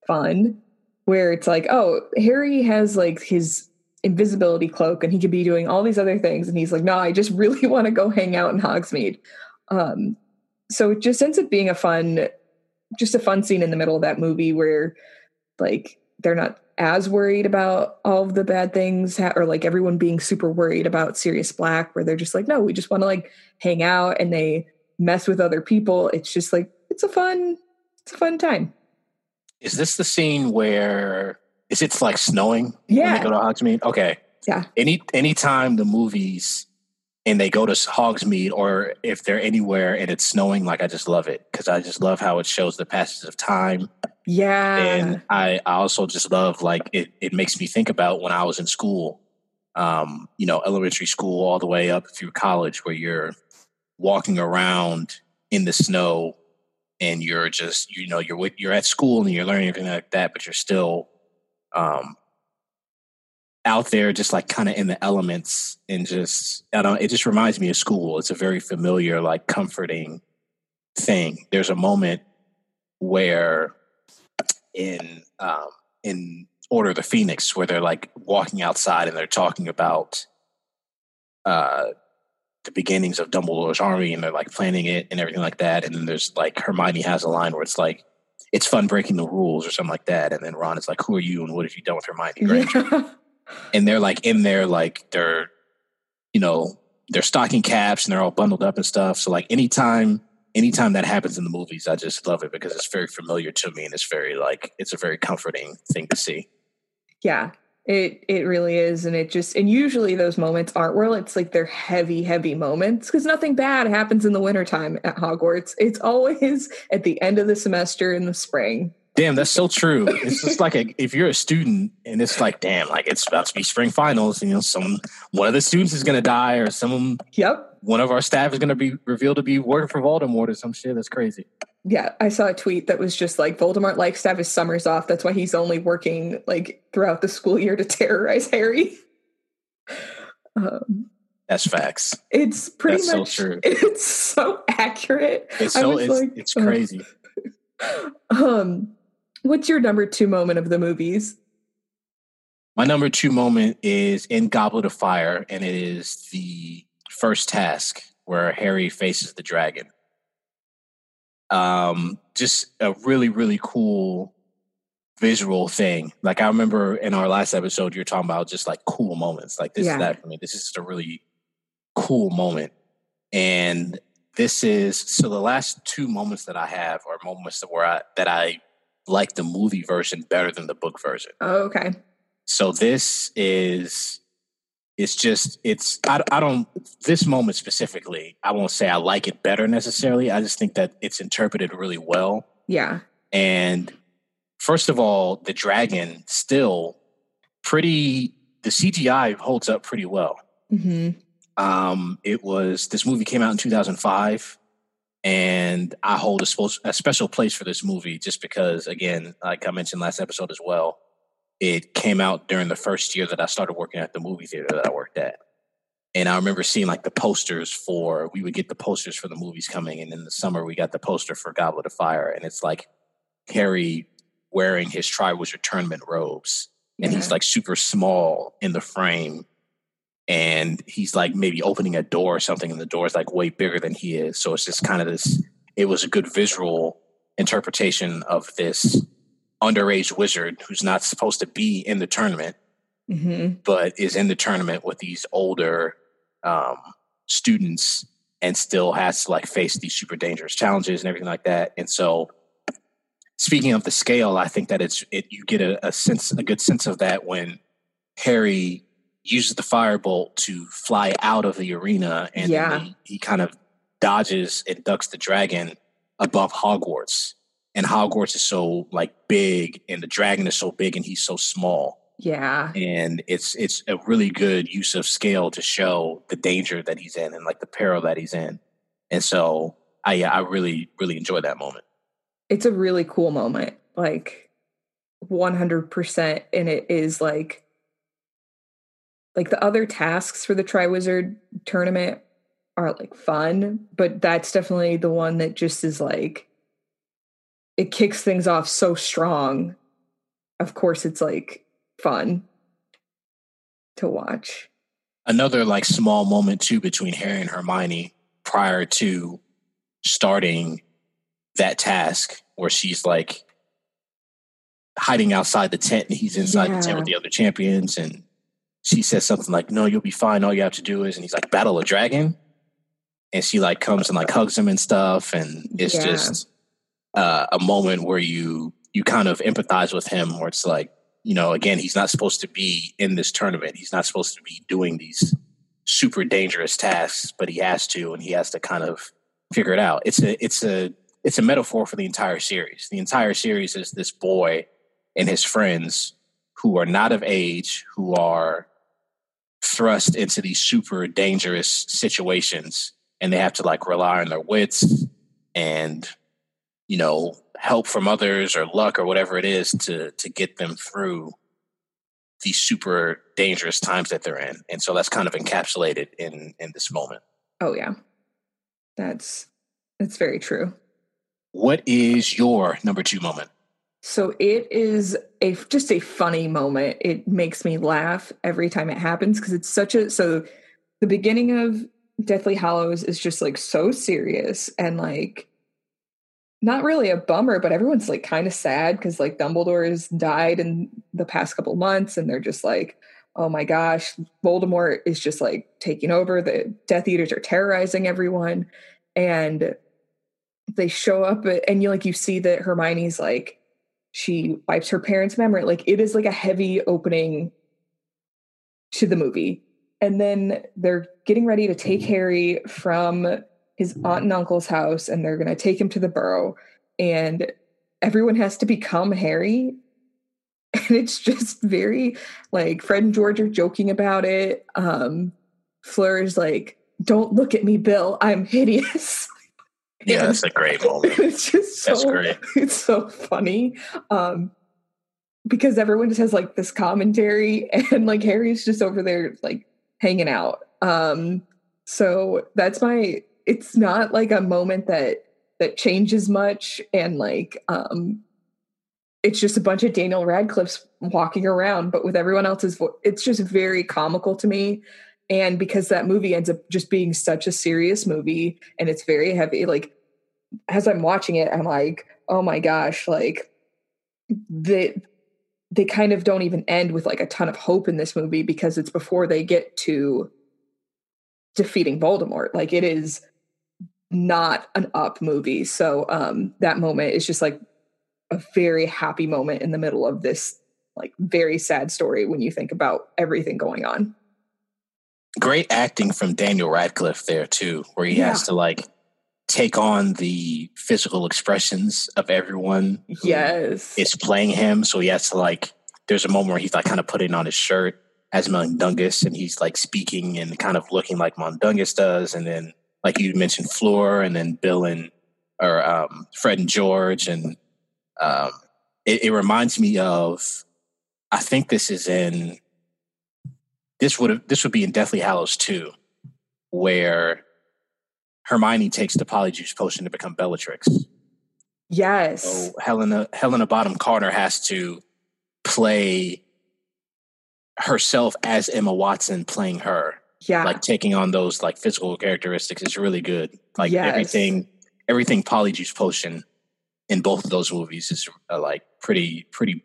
fun where it's like, oh, Harry has like his invisibility cloak and he could be doing all these other things. And he's like, no, I just [laughs] really want to go hang out in Hogsmeade. Um, so it just ends up being a fun, just a fun scene in the middle of that movie where like they're not as worried about all of the bad things or like everyone being super worried about Sirius Black, where they're just like, no, we just want to like hang out and they mess with other people. It's just like, it's a fun, it's a fun time. Is this the scene where is it like snowing yeah. when they go to Hogsmeade? Okay. Yeah. Any anytime the movies and they go to Hogsmeade or if they're anywhere and it's snowing, like I just love it because I just love how it shows the passage of time Yeah. And I, I also just love like it it makes me think about when I was in school, um, you know, elementary school all the way up through college where you're walking around in the snow and you're just you know you're you're at school and you're learning everything like that, but you're still um, out there, just like kind of in the elements, and just I don't. It just reminds me of school. It's a very familiar, like comforting thing. There's a moment where in um, in Order of the Phoenix where they're like walking outside and they're talking about uh, the beginnings of Dumbledore's army and they're like planning it and everything like that. And then there's like Hermione has a line where it's like, it's fun breaking the rules or something like that. And then Ron is like, who are you and what have you done with Hermione Granger? Yeah. [laughs] And they're like in there, like they're, you know, they're stocking caps and they're all bundled up and stuff. So like anytime, anytime that happens in the movies, I just love it because it's very familiar to me and it's very like, it's a very comforting thing to see. Yeah. It it really is, and it just and usually those moments aren't where it's like they're heavy, heavy moments because nothing bad happens in the wintertime at Hogwarts. It's always [laughs] at the end of the semester in the spring. Damn, that's so true. It's just like a, if you're a student and it's like, damn, like it's about to be spring finals, and you know, some one of the students is gonna die, or some yep, one of our staff is gonna be revealed to be working for Voldemort or some shit. That's crazy. Yeah, I saw a tweet that was just like Voldemort likes to have his summers off. That's why he's only working like throughout the school year to [laughs] terrorize Harry. Um, That's facts. It's pretty That's much so true. [laughs] It's so accurate. It's so it's, like, it's crazy. Uh, [laughs] um, what's your number two moment of the movies? My number two moment is in Goblet of Fire, and it is the first task where Harry faces the dragon um, just a really really cool visual thing. Like I remember in our last episode, you're talking about just like cool moments. Like this yeah. is that for me. This is just a really cool moment, and this is so the last two moments that I have are moments where I that I like the movie version better than the book version. Oh, okay. So this is it's just it's I, I don't this moment specifically i won't say i like it better necessarily i just think that it's interpreted really well yeah and first of all the dragon still pretty the cgi holds up pretty well mm-hmm. um it was this movie came out in 2005 and i hold a, a special place for this movie just because again like i mentioned last episode as well it came out during the first year that I started working at the movie theater that I worked at. And I remember seeing like the posters for, we would get the posters for the movies coming. And in the summer, we got the poster for Goblet of Fire. And it's like Harry wearing his Triwizard Tournament robes. And yeah. he's mm-hmm. like super small in the frame. And he's like maybe opening a door or something. And the door is like way bigger than he is. So it's just kind of this, it was a good visual interpretation of this underage wizard who's not supposed to be in the tournament, mm-hmm. but is in the tournament with these older um, students and still has to like face these super dangerous challenges and everything like that. And so, speaking of the scale, I think that it's it you get a, a sense a good sense of that when Harry uses the firebolt to fly out of the arena and yeah. he, he kind of dodges and ducks the dragon above Hogwarts and Hogwarts is so like big and the dragon is so big and he's so small. Yeah. And it's it's a really good use of scale to show the danger that he's in and like the peril that he's in. And so I yeah, I really, really enjoy that moment. It's a really cool moment. Like 100% and it is like like the other tasks for the Triwizard tournament are like fun, but that's definitely the one that just is like it kicks things off so strong. Of course, it's like fun to watch. Another like small moment too between Harry and Hermione prior to starting that task where she's like hiding outside the tent and he's inside yeah. the tent with the other champions and she says something like no you'll be fine all you have to do is and he's like battle a dragon and she like comes and like hugs him and stuff and it's yeah. just uh, a moment where you you kind of empathize with him, where it's like, you know, again, he's not supposed to be in this tournament. He's not supposed to be doing these super dangerous tasks, but he has to, and he has to kind of figure it out. It's a it's a it's a metaphor for the entire series. The entire series is this boy and his friends who are not of age, who are thrust into these super dangerous situations and they have to like rely on their wits and you know help from others or luck or whatever it is to to get them through these super dangerous times that they're in. And so that's kind of encapsulated in in this moment. Oh yeah. That's that's very true. What is your number two moment so it is a just a funny moment. It makes me laugh every time it happens because it's such a so the beginning of Deathly Hallows is just like so serious and like not really a bummer, but everyone's like kind of sad because like Dumbledore has died in the past couple months and they're just like, oh my gosh, Voldemort is just like taking over. The Death Eaters are terrorizing everyone. And they show up and you like you see that Hermione's like she wipes her parents' memory. Like it is like a heavy opening to the movie. And then they're getting ready to take Harry from his aunt and uncle's house and they're going to take him to the burrow. And everyone has to become Harry. [laughs] And it's just very like Fred and George are joking about it. Um, Fleur is like, don't look at me, Bill. I'm hideous. [laughs] Yeah, that's a great moment. [laughs] It's just so that's great. It's so funny. Um because everyone just has like this commentary [laughs] and like Harry's just over there like hanging out. Um so that's my it's not like a moment that that changes much and like um it's just a bunch of Daniel Radcliffe's walking around but with everyone else's voice it's just very comical to me and because that movie ends up just being such a serious movie and it's very heavy like as i'm watching it i'm like oh my gosh like they they kind of don't even end with like a ton of hope in this movie because it's before they get to defeating voldemort. Like it is not an up movie. So um that moment is just like a very happy moment in the middle of this like very sad story when you think about everything going on great acting from Daniel Radcliffe there too, where he yeah. has to like take on the physical expressions of everyone. yes, is playing him, so he has to like. There's a moment where he's like kind of putting on his shirt as Mundungus, and he's like speaking and kind of looking like Mundungus does, and then like you mentioned, Fleur, and then Bill and or um, Fred and George, and um, it, it reminds me of. I think this is in this would have this would be in Deathly Hallows 2, where Hermione takes the polyjuice potion to become Bellatrix. Yes. So Helena Helena Bonham Carter has to play herself as Emma Watson playing her. Yeah. Like taking on those like physical characteristics is really good. Like yes. everything everything polyjuice potion in both of those movies is uh, like pretty pretty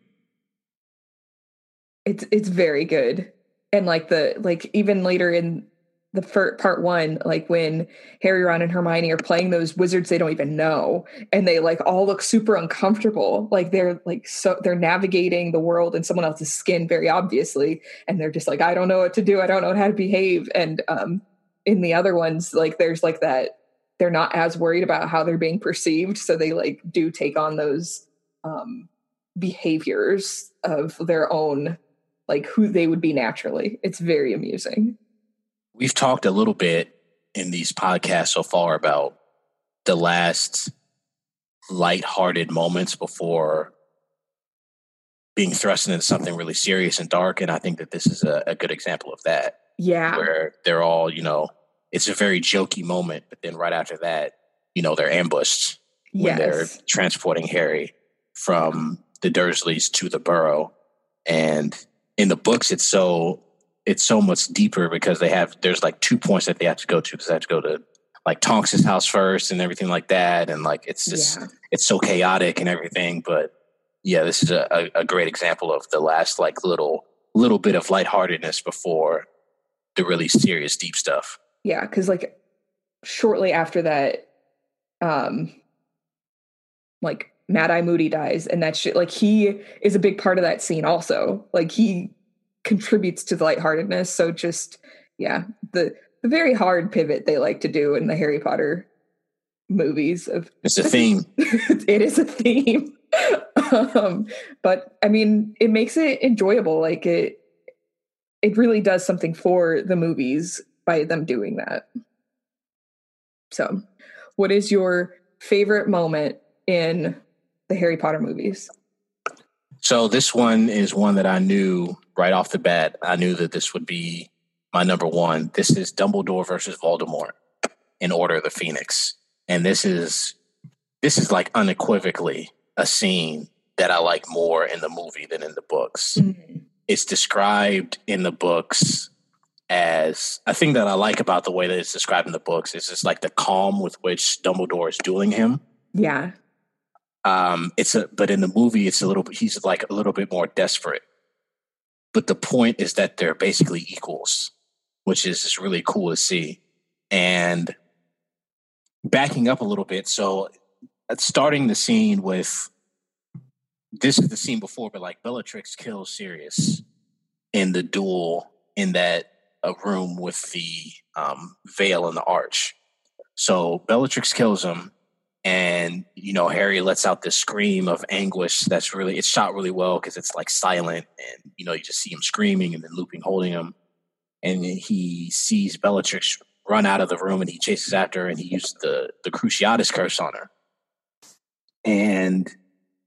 it's it's very good and like the like even later in the first part one, like when Harry, Ron, and Hermione are playing those wizards they don't even know, and they like all look super uncomfortable. Like they're like so they're navigating the world in someone else's skin, very obviously, and they're just like, I don't know what to do, I don't know how to behave. And um, in the other ones, like there's like that they're not as worried about how they're being perceived, so they like do take on those um, behaviors of their own like who they would be naturally. It's very amusing. We've talked a little bit in these podcasts so far about the last light-hearted moments before being thrust into something really serious and dark. And I think that this is a, a good example of that. Yeah. Where they're all, you know, it's a very jokey moment, but then right after that, you know, they're ambushed when yes. they're transporting Harry from the Dursleys to the Burrow. And in the books it's so it's so much deeper because they have there's like two points that they have to go to because they have to go to like Tonks's house first and everything like that and like it's just yeah. it's so chaotic and everything but yeah this is a, a great example of the last like little little bit of lightheartedness before the really serious deep stuff yeah because like shortly after that um like Mad Eye Moody dies, and that shit, like he is a big part of that scene. Also, like he contributes to the lightheartedness. So just yeah, the the very hard pivot they like to do in the Harry Potter movies of it's a [laughs] theme it is a theme [laughs] um, but i mean it makes it enjoyable like it it really does something for the movies by them doing that so what is your favorite moment in the harry potter movies so this one is one that i knew right off the bat i knew that this would be my number one this is dumbledore versus voldemort in order of the phoenix and this is this is like unequivocally a scene that I like more in the movie than in the books. Mm-hmm. It's described in the books as a thing that I like about the way that it's described in the books is just like the calm with which Dumbledore is dueling him. Yeah. Um, it's a but in the movie it's a little he's like a little bit more desperate. But the point is that they're basically equals, which is just really cool to see. And backing up a little bit, so uh, starting the scene with this is the scene before, but like Bellatrix kills Sirius in the duel in that a room with the um, veil and the arch. So Bellatrix kills him, and you know Harry lets out this scream of anguish. That's really it's shot really well because it's like silent, and you know you just see him screaming, and then Lupin holding him, and he sees Bellatrix run out of the room and he chases after her and he uses the the Cruciatus curse on her. And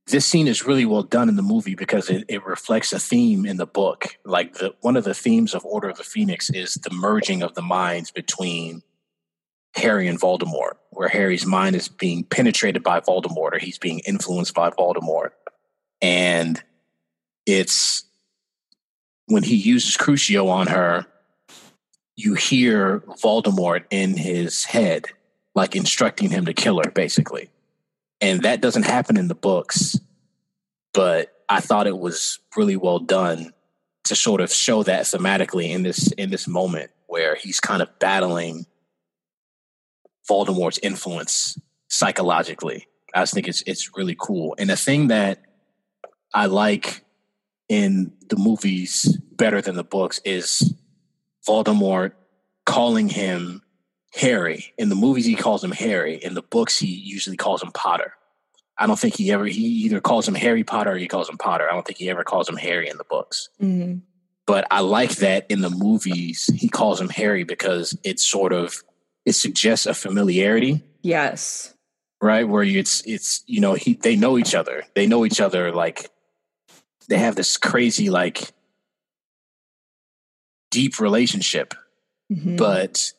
this scene is really well done in the movie because it, it reflects a theme in the book. Like the one of the themes of Order of the Phoenix is the merging of the minds between Harry and Voldemort, where Harry's mind is being penetrated by Voldemort or he's being influenced by Voldemort. And it's when he uses Crucio on her, you hear Voldemort in his head, like instructing him to kill her, basically. And that doesn't happen in the books, but I thought it was really well done to sort of show that thematically in this in this moment where he's kind of battling Voldemort's influence psychologically. I just think it's it's really cool. And the thing that I like in the movies better than the books is Voldemort calling him Harry. In the movies, he calls him Harry. In the books, he usually calls him Potter. I don't think he ever, he either calls him Harry Potter or he calls him Potter. I don't think he ever calls him Harry in the books. Mm-hmm. But I like that in the movies, he calls him Harry because it sort of, it suggests a familiarity. Yes. Right. Where it's, it's, you know, he, they know each other. They know each other. Like they have this crazy, like, deep relationship, mm-hmm. but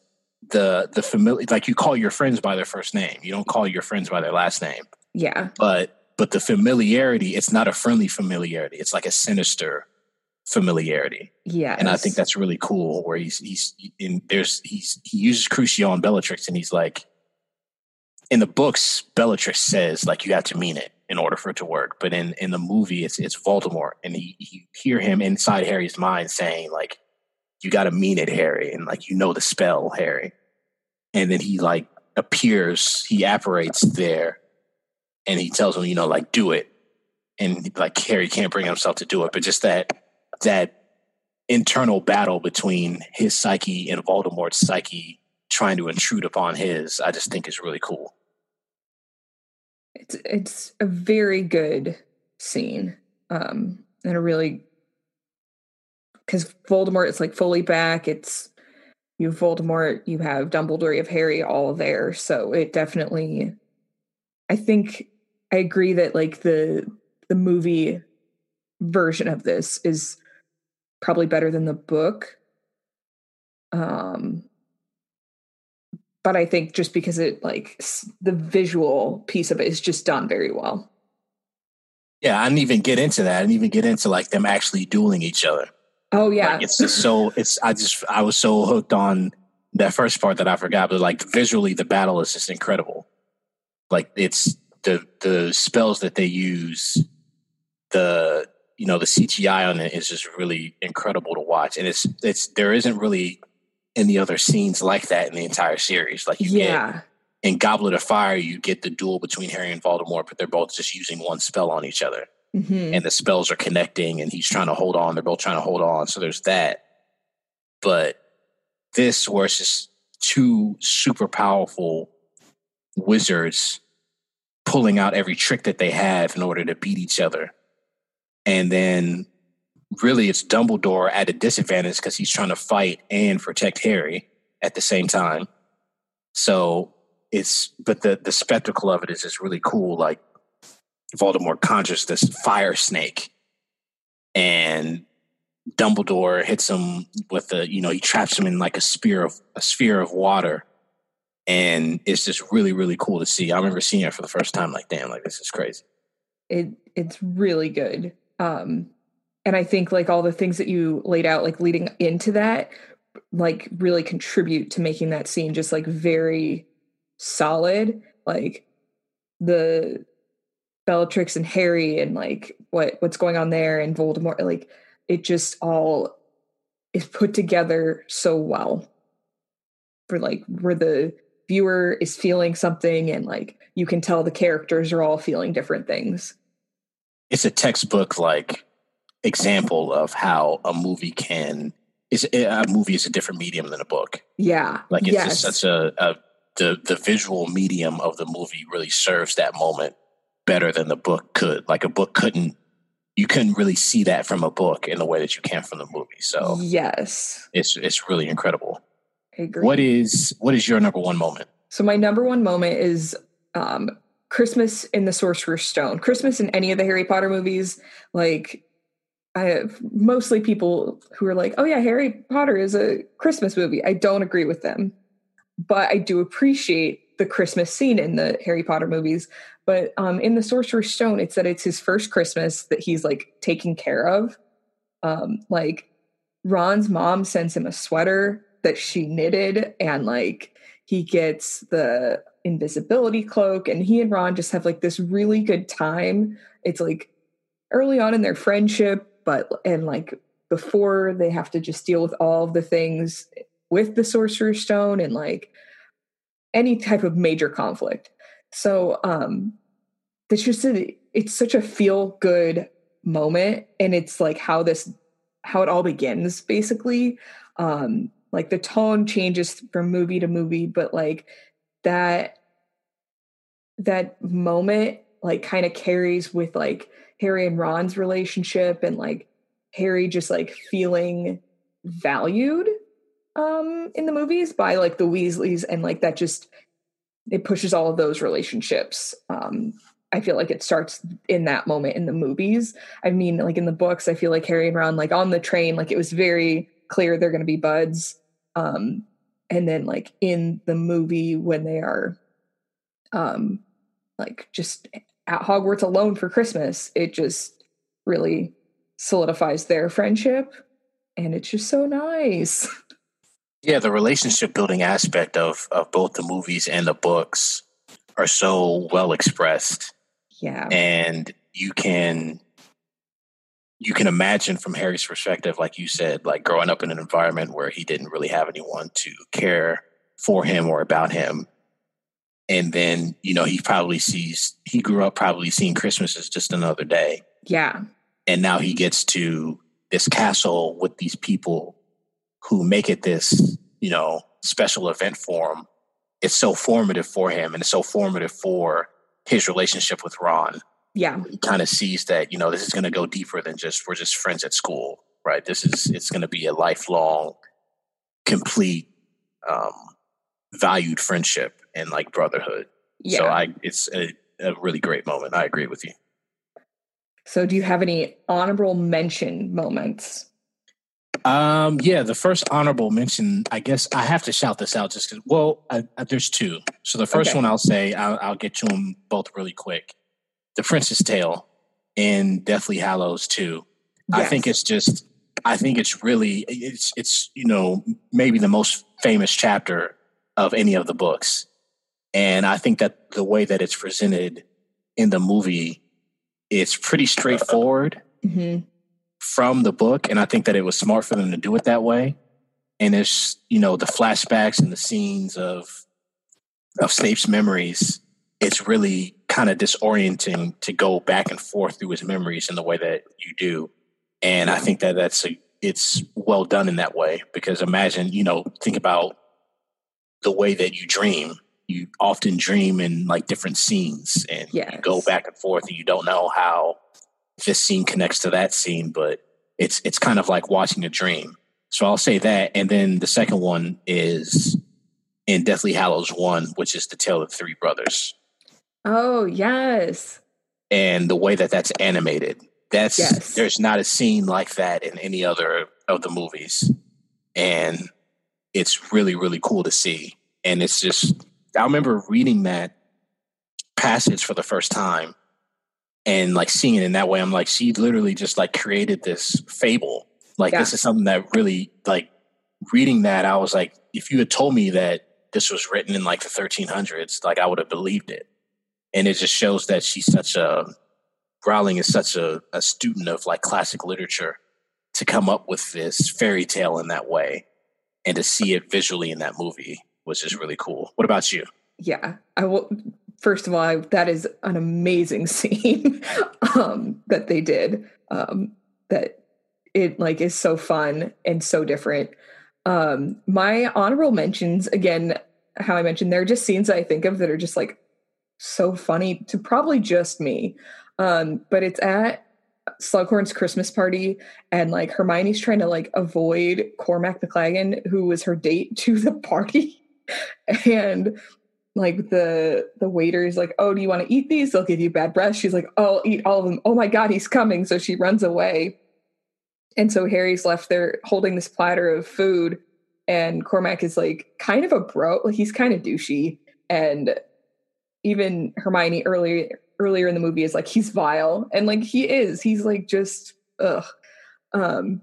the the familiar like you call your friends by their first name. You don't call your friends by their last name. Yeah. But but the familiarity, it's not a friendly familiarity. It's like a sinister familiarity. Yeah. And I think that's really cool where he's he's in there's he's he uses Crucio and Bellatrix and he's like in the books, Bellatrix says like you have to mean it in order for it to work. But in in the movie, it's it's Voldemort, and he you hear him inside Harry's mind saying like you got to mean it, Harry, and like you know the spell, Harry. And then he like appears, he apparates there, and he tells him, you know, like do it. And like Harry can't bring himself to do it, but just that that internal battle between his psyche and Voldemort's psyche trying to intrude upon his, I just think is really cool. It's it's a very good scene, um, and a really because Voldemort is like fully back. It's you have Voldemort, you have Dumbledore, you have Harry all there. So it definitely I think I agree that like the the movie version of this is probably better than the book. Um but I think just because it like the visual piece of it is just done very well. Yeah, I didn't even get into that. I didn't even get into like them actually dueling each other. Oh yeah. Like, it's just so it's I just I was so hooked on that first part that I forgot, but like visually the battle is just incredible. Like it's the the spells that they use, the you know, the CGI on it is just really incredible to watch. And it's it's there isn't really any other scenes like that in the entire series. Like you yeah. get in Goblet of Fire, you get the duel between Harry and Voldemort, but they're both just using one spell on each other mm-hmm. and the spells are connecting and he's trying to hold on. They're both trying to hold on. So there's that. But this, where it's just two super powerful wizards pulling out every trick that they have in order to beat each other. And then really it's Dumbledore at a disadvantage because he's trying to fight and protect Harry at the same time. So it's but the the spectacle of it is just really cool. Like Voldemort conjures this fire snake and Dumbledore hits him with a, you know, he traps him in like a sphere of a sphere of water. And it's just really, really cool to see. I remember seeing it for the first time, like, damn, like this is crazy. It it's really good. Um and I think like all the things that you laid out, like leading into that, like really contribute to making that scene just like very solid. Like the Bellatrix and Harry and like what what's going on there and Voldemort, like it just all is put together so well for like where the viewer is feeling something and like you can tell the characters are all feeling different things. It's a textbook like example of how a movie can is a movie is a different medium than a book. Yeah. Like it's yes. just such a, a the the visual medium of the movie really serves that moment better than the book could. Like a book couldn't you couldn't really see that from a book in the way that you can from the movie. So yes, it's it's really incredible. I agree. What is what is your number one moment? So my number one moment is um, Christmas in the Sorcerer's Stone. Christmas in any of the Harry Potter movies, like I mostly people who are like, "Oh yeah, Harry Potter is a Christmas movie." I don't agree with them, but I do appreciate the Christmas scene in the Harry Potter movies. But um, in the Sorcerer's Stone, it's that it's his first Christmas that he's like taking care of. Um, like Ron's mom sends him a sweater that she knitted, and like he gets the invisibility cloak, and he and Ron just have like this really good time. It's like early on in their friendship, but and like before they have to just deal with all the things with the Sorcerer's Stone and like any type of major conflict. So um it's just a, it's such a feel good moment and it's like how this how it all begins basically. Um like the tone changes from movie to movie but like that that moment like kind of carries with like Harry and Ron's relationship and like Harry just like feeling valued um in the movies by like the Weasleys and like that just it pushes all of those relationships. Um, I feel like it starts in that moment in the movies. I mean, like in the books, I feel like Harry and Ron, like on the train, like it was very clear they're going to be buds. Um, and then like in the movie when they are, um, like just at Hogwarts alone for Christmas, it just really solidifies their friendship, and it's just so nice. [laughs] Yeah, the relationship building aspect of of both the movies and the books are so well expressed. Yeah. And you can you can imagine from Harry's perspective, like you said, like growing up in an environment where he didn't really have anyone to care for him or about him. And then, you know, he probably sees, he grew up probably seeing Christmas as just another day. Yeah. And now he gets to this castle with these people who make it this, you know, special event for him, it's so formative for him and it's so formative for his relationship with Ron. Yeah. He kind of sees that, you know, this is going to go deeper than just we're just friends at school, right? This is it's going to be a lifelong complete um valued friendship and like brotherhood. Yeah. So I it's a, a really great moment. I agree with you. So do you have any honorable mention moments? Um, yeah, the first honorable mention, I guess I have to shout this out just because, well, I, I, there's two. So the first okay. one I'll say, I'll, I'll, get to them both really quick. The Prince's Tale in Deathly Hallows 2. Yes. I think it's just, I think it's really, it's, it's, you know, maybe the most famous chapter of any of the books. And I think that the way that it's presented in the movie, it's pretty straightforward. Mm-hmm from the book, and I think that it was smart for them to do it that way. And it's you know the flashbacks and the scenes of of Snape's memories. It's really kind of disorienting to go back and forth through his memories in the way that you do, and I think that that's a it's well done in that way because imagine you know think about the way that you dream you often dream in like different scenes and Yes. you go back and forth and you don't know how this scene connects to that scene, but it's it's kind of like watching a dream. So I'll say that. And then the second one is in Deathly Hallows One, which is the tale of three brothers. Oh, yes. And the way that that's animated, that's Yes. there's not a scene like that in any other of the movies. And it's really, really cool to see. And it's just I remember reading that passage for the first time and like seeing it in that way. I'm like, she literally just like created this fable. Like Yeah. this is something that really like reading that, I was like, if you had told me that this was written in like the 1300s, like I would have believed it. And it just shows that she's such a Rowling is such a, a student of like classic literature to come up with this fairy tale in that way and to see it visually in that movie was just really cool. What about you? Yeah. I will first of all, I, that is an amazing [laughs] scene um that they did. Um that it like is so fun and so different. Um my honorable mentions again how I mentioned they're just scenes I think of that are just like so funny to probably just me. Um but it's at Slughorn's Christmas party and like Hermione's trying to like avoid Cormac McLaggen who was her date [laughs] to the party. And like the the waiter is like oh do you want to eat these? They'll give you bad breath. She's like oh i'll eat all of them. Oh my god he's coming. So she runs away. And so harry's left there holding this platter of food and cormac is like kind of a bro like he's kind of douchey. And even hermione earlier earlier in the movie is like he's vile. And like he is. He's like just ugh. Um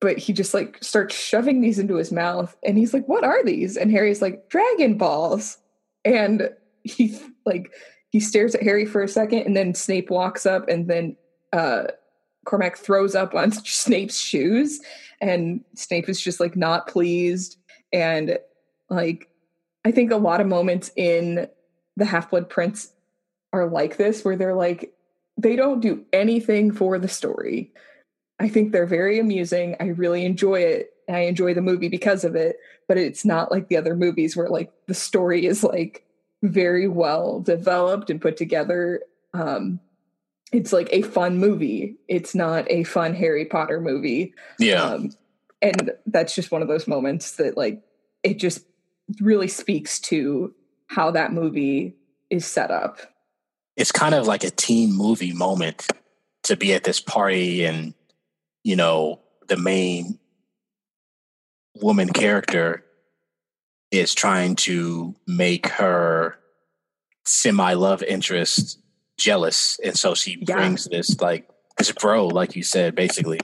but he just like starts shoving these into his mouth and he's like what are these? And harry's like dragon balls. And he like he stares at harry for a second and then snape walks up and then uh cormac throws up on [laughs] snape's shoes and snape is just like not pleased. And like i think a lot of moments in the half-blood prince are like this where they're like they don't do anything for the story I think they're very amusing. I really enjoy it. I enjoy the movie because of it, but it's not like the other movies where like the story is like very well developed and put together. Um it's like a fun movie. It's not a fun Harry Potter movie. Yeah. Um and that's just one of those moments that like it just really speaks to how that movie is set up. it's kind of like a teen movie moment to be at this party and you know the main woman character is trying to make her semi love interest jealous and so she Yeah. brings this like this bro like you said basically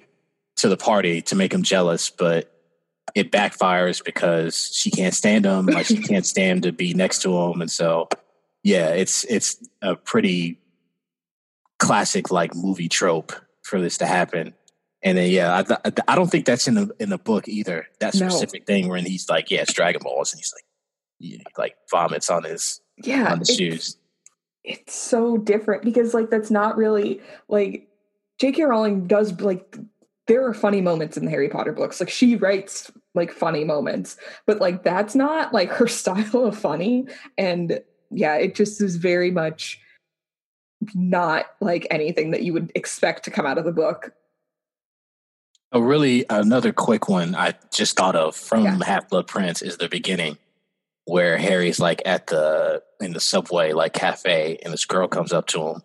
to the party to make him jealous but it backfires because she can't stand him like she [laughs] can't stand to be next to him and so yeah it's it's a pretty classic like movie trope for this to happen and then yeah i, th- I don't think that's in the in the book either that No. specific thing when he's like yeah it's dragon balls and he's like he, like vomits on his Yeah. on the it's- shoes it's so different because like that's not really like J.K. Rowling does like there are funny moments in the Harry Potter books. Like she writes like funny moments, but like that's not like her [laughs] style of funny. And yeah, it just is very much not like anything that you would expect to come out of the book. Oh, really? Another quick one I just thought of from Yeah. Half Blood Prince is the beginning where Harry's like at the in the subway like cafe, and this girl comes up to him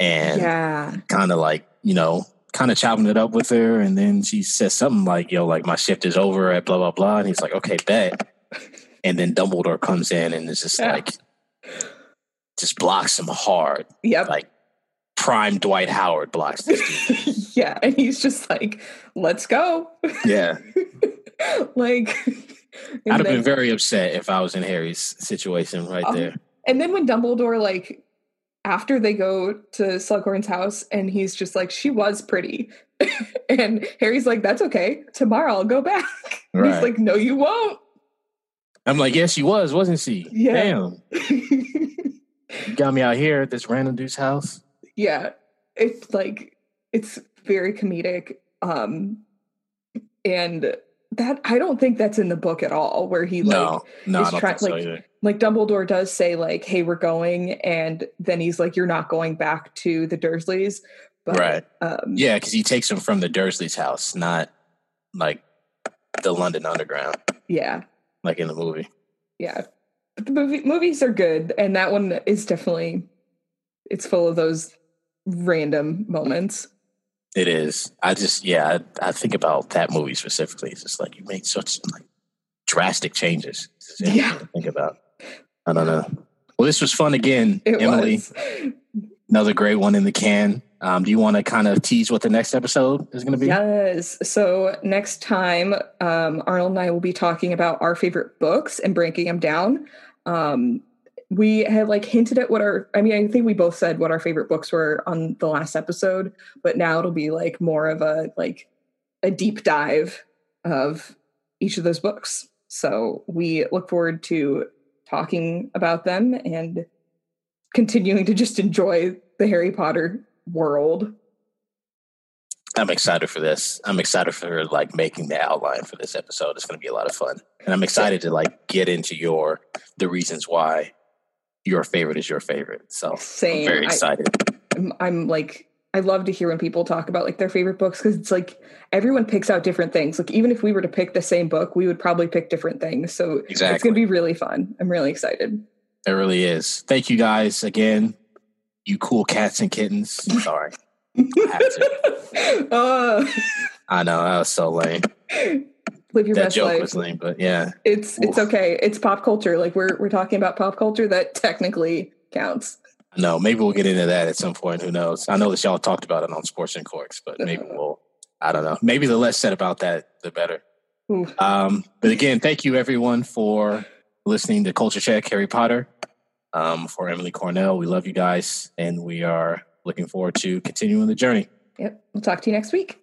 and yeah. kind of like you know kind of chopping it up with her, and then she says something like "Yo, like my shift is over at blah blah blah," and he's like, "Okay, bet." And then Dumbledore comes in and is just Yeah. like just blocks him hard, Yep. like prime Dwight Howard blocks this [laughs] yeah. And he's just like, let's go. yeah. [laughs] like I'd have then- been very upset if I was in Harry's situation right Oh, there. And then when Dumbledore, like, after they go to Slughorn's house, and he's just like, she was pretty. [laughs] and Harry's like, that's okay. Tomorrow I'll go back. And He's like, no, you won't. I'm like, yeah, she was, wasn't she? Yeah. Damn. [laughs] Got me out here at this random dude's house. yeah. It's like, it's very comedic. Um, and that, I don't think that's in the book at all, where he, like, no, no, I is don't try- think so like, either. Like Dumbledore does say like, "Hey, we're going," and then he's like, "You're not going back to the Dursleys." But, right. Um, yeah, because he takes them from the Dursleys' house, not like the London Underground. Yeah. Like in the movie. Yeah, but the movie movies are good, and that one is definitely it's full of those random moments. It is. I just yeah, I, I think about that movie specifically. It's just like you made such like drastic changes. Yeah. think about. I don't know. Well, this was fun again, [laughs] it Emily. Was. Another great one in the can. Um, do you want to kind of tease what the next episode is going to be? Yes. So next time, um, Arnold and I will be talking about our favorite books and breaking them down. Um, we had like hinted at what our i mean i think we both said what our favorite books were on the last episode but now it'll be like more of a like a deep dive of each of those books so we look forward to talking about them and continuing to just enjoy the harry potter world i'm excited for this i'm excited for like making the outline for this episode it's going to be a lot of fun and i'm excited to like get into your the reasons why your favorite is your favorite. So Same. I'm very excited. I, I'm, I'm like I love to hear when people talk about like their favorite books because it's like everyone picks out different things. Like even if we were to pick the same book, we would probably pick different things. So exactly. it's going to be really fun. I'm really excited. It really is. Thank you guys again. You cool cats and kittens. [laughs] Sorry. I, uh, [laughs] I know that was so lame live your that best joke life. was lame, but yeah, it's Oof. it's okay. It's pop culture. Like we're we're talking about pop culture that technically counts. No, maybe we'll get into that at some point. Who knows? I know that y'all talked about it on Sports and Corks, but maybe we'll. I don't know. Maybe the less said about that, the better. Um, but again, thank you everyone for listening to Culture Check Harry Potter. Um, for Emily Cornell, we love you guys, and we are looking forward to continuing the journey. Yep. We'll talk to you next week.